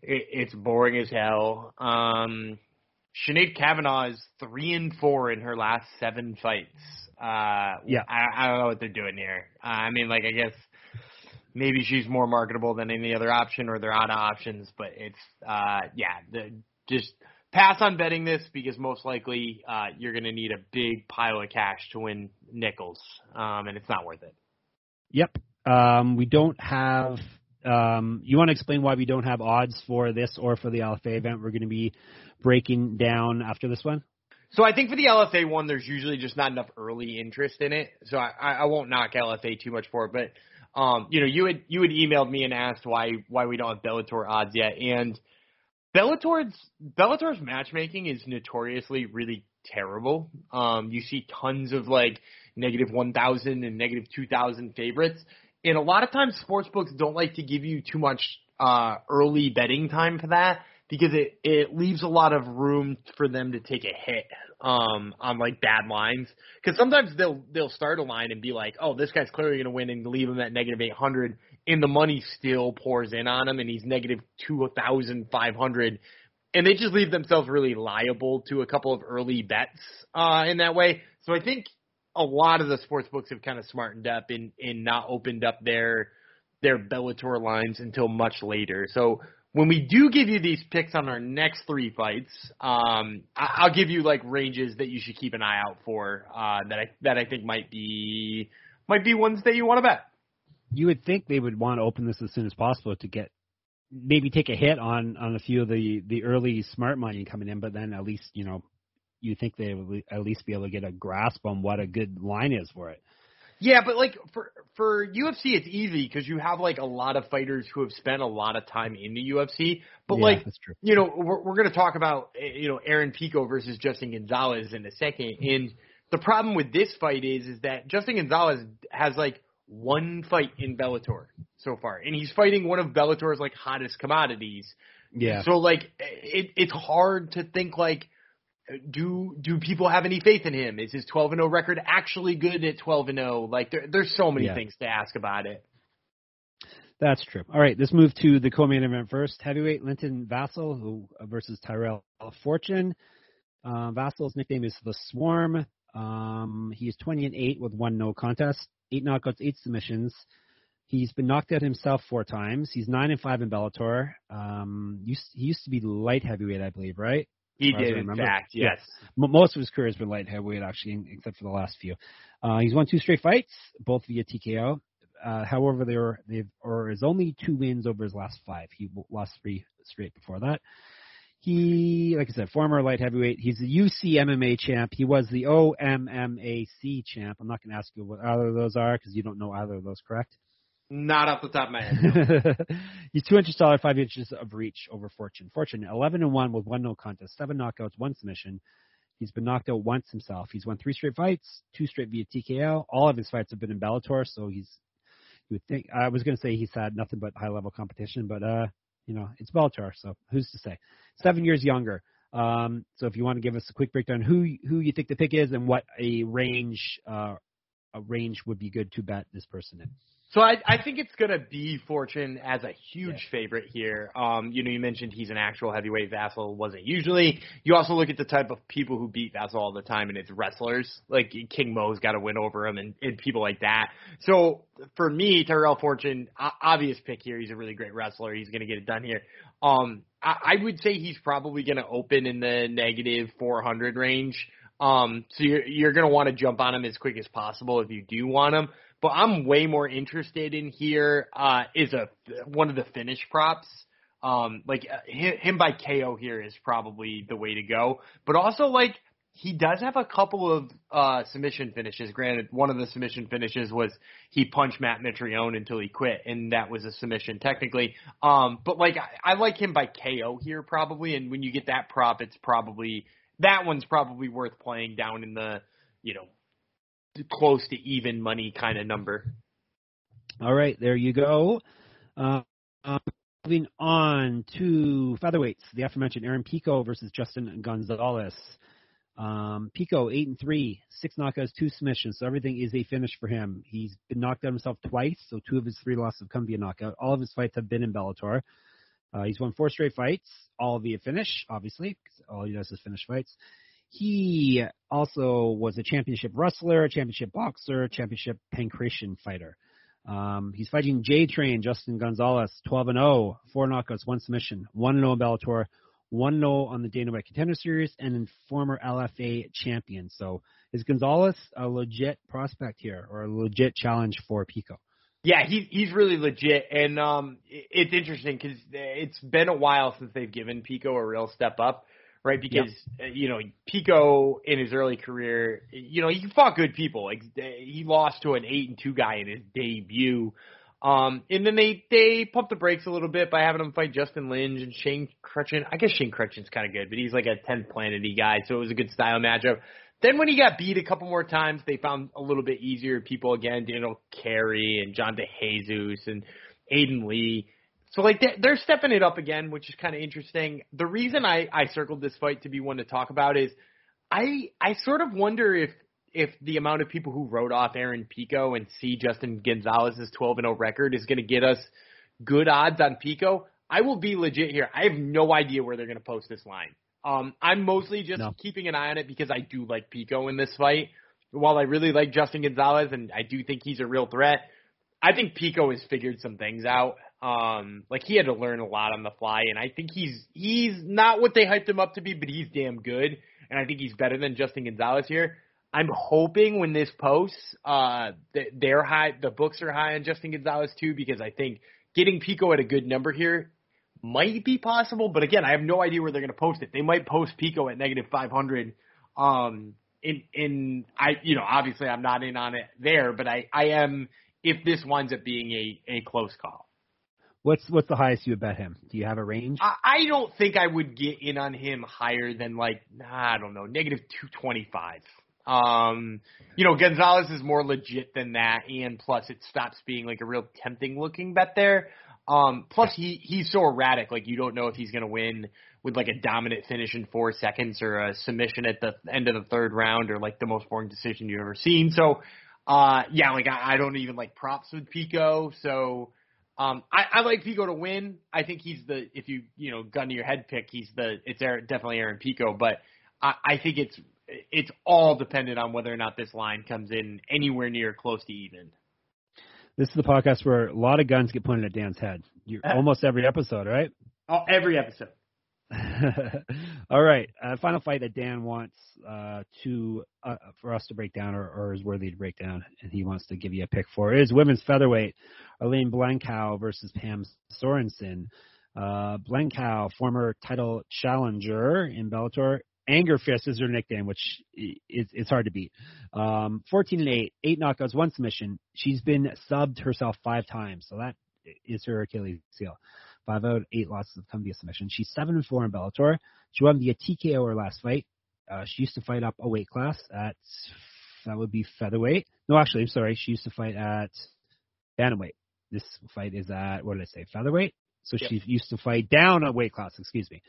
A: it, it's boring as hell. Um, Sinead Kavanagh is three and four in her last seven fights. Uh,
B: yeah,
A: I, I don't know what they're doing here. Uh, I mean, like I guess maybe she's more marketable than any other option, or they're out of options. But it's uh, yeah, the, just pass on betting this because most likely uh, you're going to need a big pile of cash to win nickels, um, and it's not worth it.
B: Yep. Um, we don't have. Um, you want to explain why we don't have odds for this or for the LFA event? We're going to be breaking down after this one?
A: So I think for the LFA one, there's usually just not enough early interest in it. So I, I won't knock LFA too much for it. But um, you know, you had you had emailed me and asked why why we don't have Bellator odds yet, and Bellator's Bellator's matchmaking is notoriously really terrible. Um, you see tons of like negative one thousand and negative two thousand favorites, and a lot of times sportsbooks don't like to give you too much uh, early betting time for that because it it leaves a lot of room for them to take a hit um on like bad lines. Because sometimes they'll they'll start a line and be like oh this guy's clearly going to win and leave him at negative 800 and the money still pours in on him and he's negative 2500 and they just leave themselves really liable to a couple of early bets uh in that way. So i think a lot of the sports books have kind of smartened up and and not opened up their their Bellator lines until much later. So when we do give you these picks on our next three fights, um, I- will give you like ranges that you should keep an eye out for uh, that I that I think might be might be ones that you want to bet.
B: You would think they would want to open this as soon as possible to get maybe take a hit on on a few of the the early smart money coming in, but then at least you know you think they would at least be able to get a grasp on what a good line is for it.
A: Yeah, but like for for UFC, it's easy because you have like a lot of fighters who have spent a lot of time in the UFC. But
B: yeah,
A: like, you know, we're, we're going to talk about eh, you know Aaron Pico versus Justin Gonzalez in a second. And the problem with this fight is is that Justin Gonzalez has like one fight in Bellator so far, and he's fighting one of Bellator's like hottest commodities.
B: Yeah.
A: So like, it it's hard to think like do do people have any faith in him? Is his 12 and 0 record actually good at 12 and 0? Like there, there's so many
B: yeah.
A: things to ask about it.
B: That's true. All right, let's move to the co-main event first. Heavyweight Linton Vassell who versus Tyrell Fortune. Uh, Vassell's nickname is the Swarm. Um, he's 20 and 8 with one no contest, eight knockouts, eight submissions. He's been knocked out himself four times. He's nine and five in Bellator. Um, used, he used to be light heavyweight, I believe, right?
A: He did, in fact, yes.
B: Yeah. Most of his career has been light heavyweight, actually, except for the last few. Uh, he's won two straight fights, both via TKO. Uh, however, there they've or his only two wins over his last five. He lost three straight before that. He, like I said, former light heavyweight. He's the UC MMA champ. He was the OMMAC champ. I'm not going to ask you what either of those are because you don't know either of those, correct?
A: Not off the top of my head.
B: He's two inches taller, five inches of reach over Fortune. Fortune, 11 and 1 with one no contest, seven knockouts, one submission. He's been knocked out once himself. He's won three straight fights, two straight via TKO. All of his fights have been in Bellator, so he's. You would think I was going to say he's had nothing but high level competition, but uh, you know it's Bellator, so who's to say? Seven years younger. Um, so if you want to give us a quick breakdown, who who you think the pick is, and what a range uh, a range would be good to bet this person in.
A: So I, I think it's going to be Fortune as a huge yeah. favorite here. Um, you know, you mentioned he's an actual heavyweight. Vassell wasn't usually. You also look at the type of people who beat Vassell all the time, and it's wrestlers. Like King Mo's got to win over him, and, and people like that. So for me, Tyrell Fortune, obvious pick here. He's a really great wrestler. He's going to get it done here. Um, I, I would say he's probably going to open in the negative 400 range. Um, so you're you're going to want to jump on him as quick as possible if you do want him. But I'm way more interested in here uh, is a one of the finish props. Um, like uh, him by KO here is probably the way to go. But also like he does have a couple of uh, submission finishes. Granted, one of the submission finishes was he punched Matt Mitrione until he quit, and that was a submission technically. Um, but like I, I like him by KO here probably, and when you get that prop, it's probably that one's probably worth playing down in the you know close to even money kind of number.
B: All right, there you go. Uh, um, moving on to featherweights, the aforementioned Aaron Pico versus Justin Gonzalez. Um, Pico eight and three, six knockouts, two submissions, so everything is a finish for him. He's been knocked out himself twice, so two of his three losses have come via knockout. All of his fights have been in Bellator. Uh, he's won four straight fights, all via finish, obviously, because all he does is finish fights. He also was a championship wrestler, a championship boxer, a championship pankration fighter. Um, he's fighting J Train, Justin Gonzalez, 12 and 0, four knockouts, one submission, one no in Bellator, one no on the Dana White Contender Series, and former LFA champion. So is Gonzalez a legit prospect here, or a legit challenge for Pico?
A: Yeah, he's he's really legit, and um, it's interesting because it's been a while since they've given Pico a real step up right? Because yep. you know Pico in his early career, you know he fought good people. Like he lost to an eight and two guy in his debut, um, and then they they pumped the brakes a little bit by having him fight Justin Lynch and Shane Crutchin. I guess Shane Crutchin's kind of good, but he's like a tenth planety guy, so it was a good style matchup. Then when he got beat a couple more times, they found a little bit easier people again. Daniel Carey and John DeJesus and Aiden Lee. So like they're stepping it up again, which is kind of interesting. The reason I I circled this fight to be one to talk about is I I sort of wonder if if the amount of people who wrote off Aaron Pico and see Justin Gonzalez's 12 and 0 record is going to get us good odds on Pico. I will be legit here. I have no idea where they're going to post this line. Um, I'm mostly just no. keeping an eye on it because I do like Pico in this fight. While I really like Justin Gonzalez and I do think he's a real threat, I think Pico has figured some things out. Um, like he had to learn a lot on the fly, and I think he's he's not what they hyped him up to be, but he's damn good, and I think he's better than Justin Gonzalez here. I'm hoping when this posts, uh, they're high, the books are high on Justin Gonzalez too, because I think getting Pico at a good number here might be possible. But again, I have no idea where they're going to post it. They might post Pico at negative 500. Um, in in I you know obviously I'm not in on it there, but I I am if this winds up being a a close call.
B: What's what's the highest you would bet him? Do you have a range?
A: I, I don't think I would get in on him higher than like nah, I don't know negative two twenty five. Um, you know, Gonzalez is more legit than that, and plus it stops being like a real tempting looking bet there. Um, plus he he's so erratic, like you don't know if he's gonna win with like a dominant finish in four seconds or a submission at the end of the third round or like the most boring decision you've ever seen. So, uh, yeah, like I, I don't even like props with Pico, so. Um, I, I like Pico to win. I think he's the if you you know gun to your head pick, he's the it's Aaron, definitely Aaron Pico. But I, I think it's it's all dependent on whether or not this line comes in anywhere near close to even.
B: This is the podcast where a lot of guns get pointed at Dan's head. You're, uh, almost every episode, right?
A: Oh, every episode.
B: All right, uh, final fight that Dan wants uh, to uh, for us to break down, or, or, is worthy to break down, and he wants to give you a pick for is women's featherweight, Arlene Blencowe versus Pam Sorenson. Uh, Blencowe, former title challenger in Bellator, Anger Fist is her nickname, which is it's hard to beat. Um, 14 and 8, eight knockouts, one submission. She's been subbed herself five times, so that is her Achilles heel. Five out, eight losses have come via submission. She's seven and four in Bellator. She won via TKO her last fight. Uh, she used to fight up a weight class at that would be featherweight. No, actually, I'm sorry. She used to fight at bantamweight. This fight is at what did I say? Featherweight. So yep. she used to fight down a weight class, excuse me.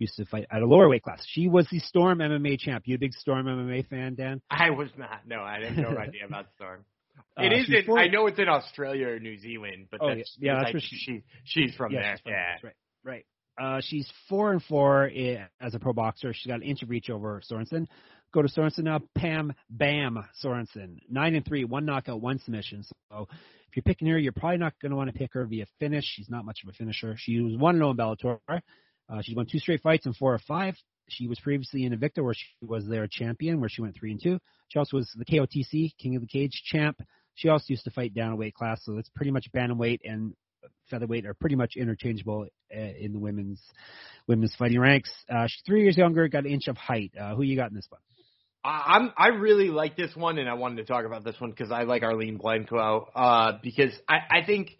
B: Used to fight at a lower weight class. She was the Storm MMA champ. You a big Storm MMA fan, Dan?
A: I was not. No, I had no idea about Storm. It uh, is in, I know it's in Australia or New Zealand, but
B: oh,
A: that's,
B: yeah, that's
A: where
B: she,
A: she, she's from
B: yeah,
A: there.
B: She's from
A: yeah,
B: right, right. Uh, she's four and four as a pro boxer. She's got an inch of reach over Sorenson. Go to Sorenson now. Pam Bam Sorenson, nine and three, one knockout, one submission. So if you're picking her, you're probably not going to want to pick her via finish. She's not much of a finisher. She was one and zero in Bellator. Uh, she's won two straight fights and four or five. She was previously in Invicta, where she was their champion, where she went three and two. She also was the KOTC King of the Cage champ. She also used to fight down a weight class, so it's pretty much bantamweight and featherweight are pretty much interchangeable uh, in the women's women's fighting ranks. Uh, she's three years younger, got an inch of height. Uh, who you got in this one?
A: I'm I really like this one, and I wanted to talk about this one because I like Arlene Blencowe uh, because I, I think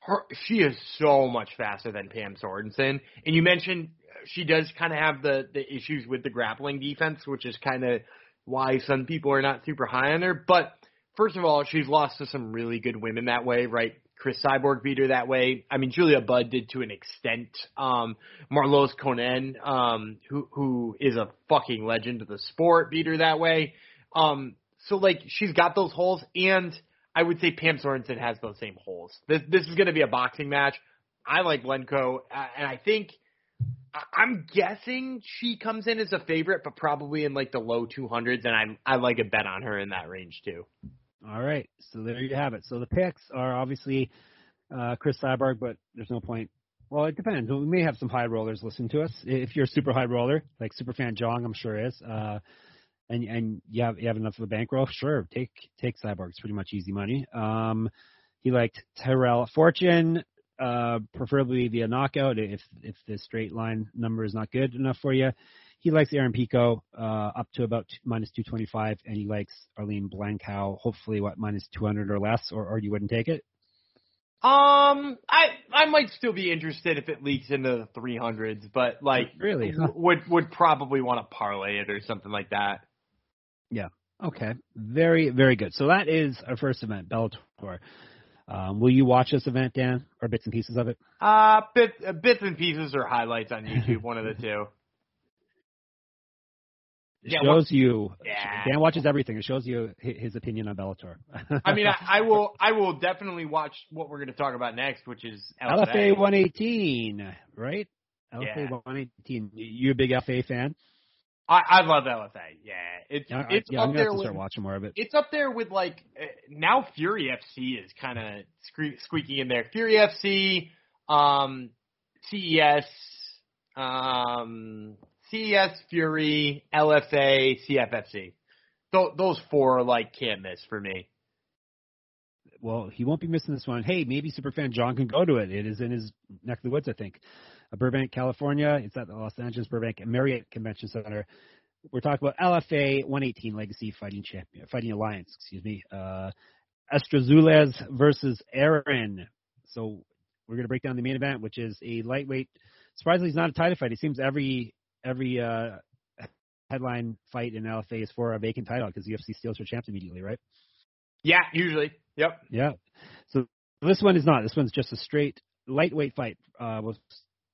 A: her she is so much faster than Pam Sorenson. And you mentioned she does kind of have the the issues with the grappling defense, which is kind of why some people are not super high on her. But first of all, she's lost to some really good women that way, right? Cris Cyborg beat her that way. I mean, Julia Budd did to an extent. Um, Marloes Coenen, um, who who is a fucking legend of the sport, beat her that way. Um, so like she's got those holes, and I would say Pam Sorenson has those same holes. This this is going to be a boxing match. I like Blencowe, uh, and I think I'm guessing she comes in as a favorite, but probably in like the low 200s, and I I like a bet on her in that range too.
B: All right, so there you have it. So the picks are obviously uh, Cris Cyborg, but there's no point. Well, it depends. We may have some high rollers listen to us. If you're a super high roller, like Superfan Jong, I'm sure is, uh, and and you have you have enough of a bankroll, sure, take take Cyborg. It's pretty much easy money. Um, he liked Tyrell Fortune, uh, preferably via knockout if if the straight line number is not good enough for you. He likes Aaron Pico uh, up to about t- minus 225, and he likes Arlene Blencowe, hopefully what minus 200 or less, or, or you wouldn't take it.
A: Um, I I might still be interested if it leaks into the 300s, but like
B: really huh?
A: would would probably want to parlay it or something like that.
B: Yeah. Okay. Very very good. So that is our first event, Bellator. Um, will you watch this event, Dan, or bits and pieces of it?
A: Uh, bits, uh, bits and pieces or highlights on YouTube, one of the two.
B: It yeah, shows you.
A: Yeah.
B: Dan watches everything. It shows you his opinion on Bellator.
A: I mean, I, I, will. I will definitely watch what we're going to talk about next, which is
B: LFA, LFA 118, right? LFA yeah. 118. You a big LFA fan?
A: I, I love LFA. Yeah, it's
B: yeah,
A: it's
B: yeah,
A: up
B: I'm
A: there with
B: start watching more of it.
A: It's up there with like uh, now Fury FC is kind of squeaking in there. Fury FC, um, CES, um, CES, Fury, LFA, CFFC. Th- those four like can't miss for me.
B: Well, he won't be missing this one. Hey, maybe Superfan John can go to it. It is in his neck of the woods, I think. Burbank, California. It's at the Los Angeles Burbank Marriott Convention Center. We're talking about LFA 118 Legacy Fighting Champion, Fighting Alliance, excuse me. Uh, Estrazulas versus Aaron. So we're going to break down the main event, which is a lightweight. Surprisingly, it's not a title fight. It seems every every uh, headline fight in LFA is for a vacant title because UFC steals her champs immediately, right?
A: Yeah, usually. Yep.
B: Yeah. So this one is not. This one's just a straight lightweight fight. Uh, we'll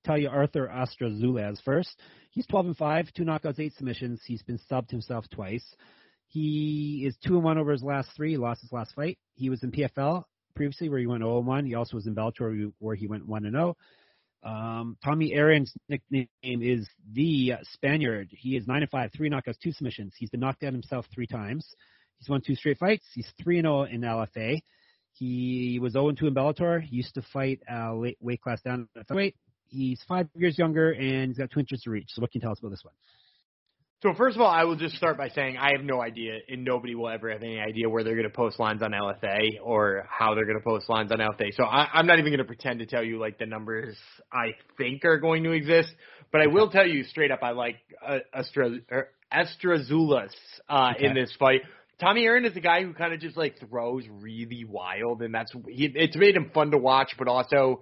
B: tell you Arthur Estrazulas first. He's 12 and 5, two knockouts, eight submissions. He's been subbed himself twice. He is 2 and 1 over his last three. He lost his last fight. He was in PFL previously where he went 0 and 1. He also was in Bellator where he went 1 and 0. Um, Tommy Aaron's nickname is the Spaniard. He is 9 and 5, three knockouts, two submissions. He's been knocked out himself three times. He's won two straight fights. He's 3 and 0 in LFA. He was 0 2 in Bellator. He used to fight uh, weight class down at weight. He's five years younger and he's got two inches to reach. So what can you tell us about this one?
A: So first of all, I will just start by saying I have no idea, and nobody will ever have any idea where they're going to post lines on LFA or how they're going to post lines on LFA. So I, I'm not even going to pretend to tell you like the numbers I think are going to exist. But I will tell you straight up, I like uh, Astra, er, uh, okay. in this fight. Tommy Aaron is a guy who kind of just like throws really wild, and that's he, it's made him fun to watch, but also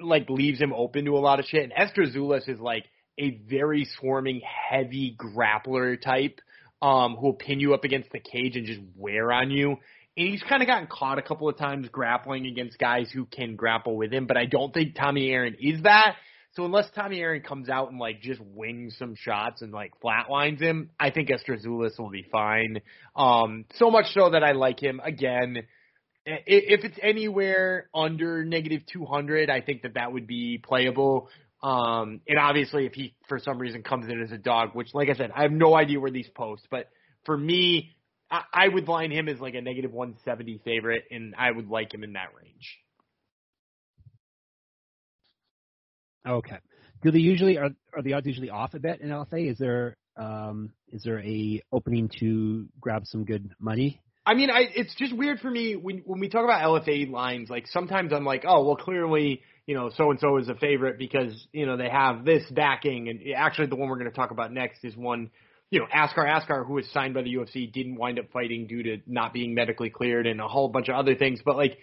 A: like leaves him open to a lot of shit. And Estrazulas is like a very swarming, heavy grappler type, um, who will pin you up against the cage and just wear on you. And he's kind of gotten caught a couple of times grappling against guys who can grapple with him, but I don't think Tommy Aaron is that. So unless Tommy Aaron comes out and like just wings some shots and like flatlines him, I think Estrazulas will be fine. Um, so much so that I like him again if it's anywhere under negative 200, I think that that would be playable. Um, and obviously, if he for some reason comes in as a dog, which, like I said, I have no idea where these post, but for me, I, I would line him as like a negative 170 favorite, and I would like him in that range.
B: Okay. Do they usually are are the odds usually off a bit in LFA? Is there um, is there a opening to grab some good money
A: I mean, I it's just weird for me when when we talk about LFA lines. Like sometimes I'm like, oh well, clearly you know so and so is a favorite because you know they have this backing, and actually the one we're going to talk about next is one. You know, Askar Askar, who was signed by the UFC, didn't wind up fighting due to not being medically cleared and a whole bunch of other things. But like,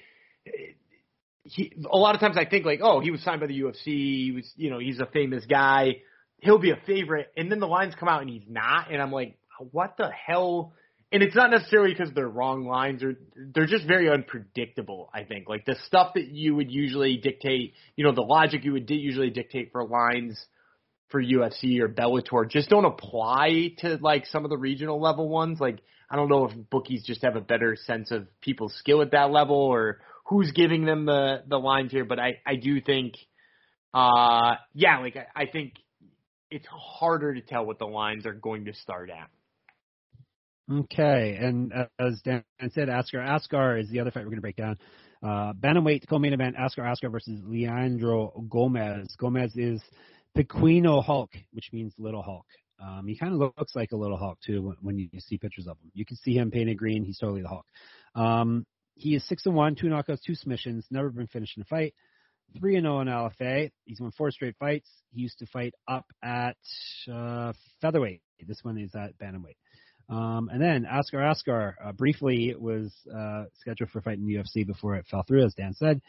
A: he a lot of times I think like, oh, he was signed by the UFC. He was, you know, he's a famous guy. He'll be a favorite, and then the lines come out and he's not, and I'm like, what the hell? And it's not necessarily because they're wrong lines or they're just very unpredictable. I think like the stuff that you would usually dictate, you know, the logic you would di- usually dictate for lines for UFC or Bellator just don't apply to like some of the regional level ones. Like I don't know if bookies just have a better sense of people's skill at that level or who's giving them the the lines here, but I I do think uh yeah, like I, I think it's harder to tell what the lines are going to start at.
B: Okay, and uh, as Dan said, Askar Askar is the other fight we're going to break down. Uh, bantamweight co-main event: Askar Askar versus Leandro Gomes. Gomes is Pequeno Hulk, which means little Hulk. Um, he kind of looks like a little Hulk too when, when you see pictures of him. You can see him painted green. He's totally the Hulk. Um, he is six and one, two knockouts, two submissions. Never been finished in a fight. Three and zero oh in LFA. He's won four straight fights. He used to fight up at uh, featherweight. This one is at bantamweight. Um, and then Askar Askar uh, briefly was uh, scheduled for a fight in the UFC before it fell through, as Dan said.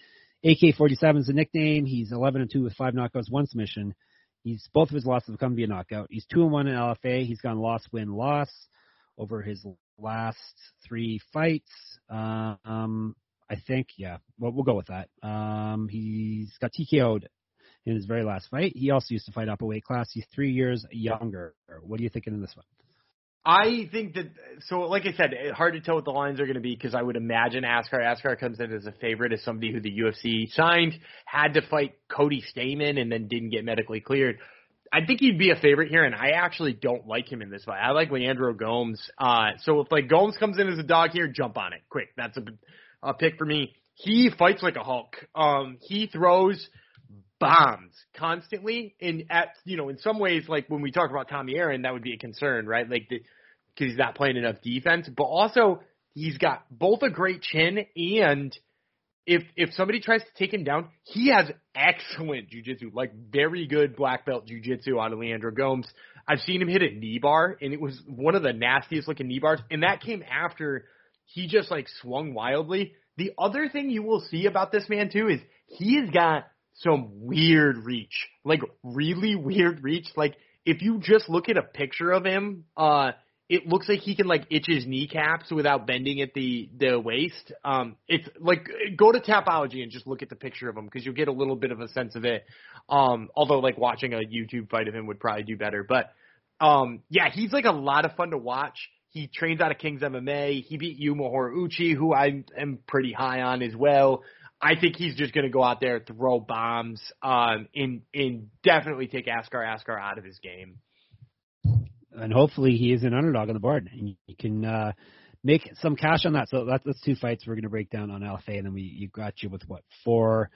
B: AK-47 is a nickname. He's 11 and two with five knockouts, one submission. He's both of his losses have come via knockout. He's two and one in LFA. He's gone loss, win, loss over his last three fights. Uh, um, I think, yeah, well, we'll go with that. Um, he's got TKO'd in his very last fight. He also used to fight up a weight class. He's three years younger. What are you thinking in this one?
A: I think that so, like I said, hard to tell what the lines are going to be because I would imagine Askar Askar comes in as a favorite as somebody who the UFC signed, had to fight Cody Stamann, and then didn't get medically cleared. I think he'd be a favorite here, and I actually don't like him in this fight. I like Leandro Gomes. Uh, so if like Gomes comes in as a dog here, jump on it quick. That's a, a pick for me. He fights like a Hulk. Um, he throws bombs constantly. And at you know, in some ways, like when we talk about Tommy Aaron, that would be a concern, right? Like because he's not playing enough defense, but also he's got both a great chin and if if somebody tries to take him down, he has excellent jujitsu, like very good black belt jujitsu of Leandro Gomes. I've seen him hit a knee bar, and it was one of the nastiest looking knee bars, and that came after he just like swung wildly. The other thing you will see about this man too is he has got some weird reach, like really weird reach. Like if you just look at a picture of him, uh, it looks like he can like itch his kneecaps without bending at the the waist. Um, it's like go to Tapology and just look at the picture of him because you'll get a little bit of a sense of it. Um, although like watching a YouTube fight of him would probably do better, but um, yeah, he's like a lot of fun to watch. He trains out of King's MMA. He beat Yuma Horiuchi, who I am pretty high on as well. I think he's just going to go out there, throw bombs, um, and and definitely take Askar Askar out of his game.
B: And hopefully he is an underdog on the board, and you can uh, make some cash on that. So that's, that's two fights we're going to break down on LFA, and then we you got you with what four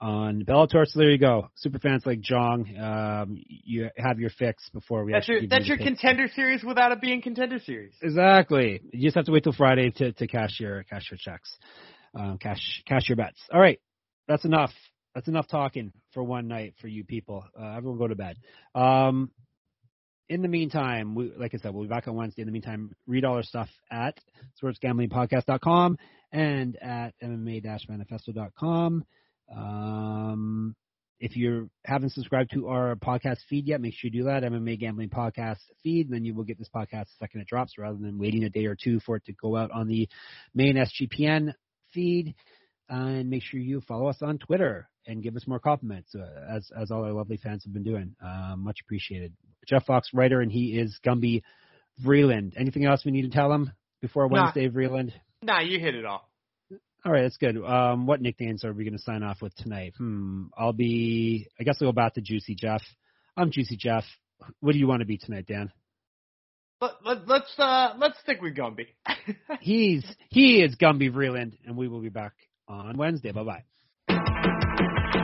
B: on Bellator. So there you go, super fans like Jong. Um, you have your fix before we.
A: That's your that's your contender series without it being contender series.
B: Exactly. You just have to wait till Friday to to cash your cash your checks um, cash cash your bets. All right, that's enough. That's enough talking for one night for you people. Uh, everyone go to bed. Um, in the meantime, we, like I said, we'll be back on Wednesday. In the meantime, read all our stuff at sportsgamblingpodcast.com and at mma-manifesto.com. Um, if you haven't subscribed to our podcast feed yet, make sure you do that. MMA Gambling Podcast feed. Then you will get this podcast the second it drops rather than waiting a day or two for it to go out on the main SGPN feed. Uh, and make sure you follow us on Twitter and give us more compliments, uh, as as all our lovely fans have been doing. Uh, much appreciated. Jeff Fox, writer, and he is Gumby Vreeland. Anything else we need to tell him before Wednesday, nah, Vreeland?
A: Nah, you hit it all.
B: All right, that's good. Um, what nicknames are we going to sign off with tonight? Hmm, I'll be. I guess I'll go back to Juicy Jeff. I'm Juicy Jeff. What do you want to be tonight, Dan?
A: Let, let, let's uh, let's stick with Gumby.
B: He's he is Gumby Vreeland, and we will be back on Wednesday. Bye bye.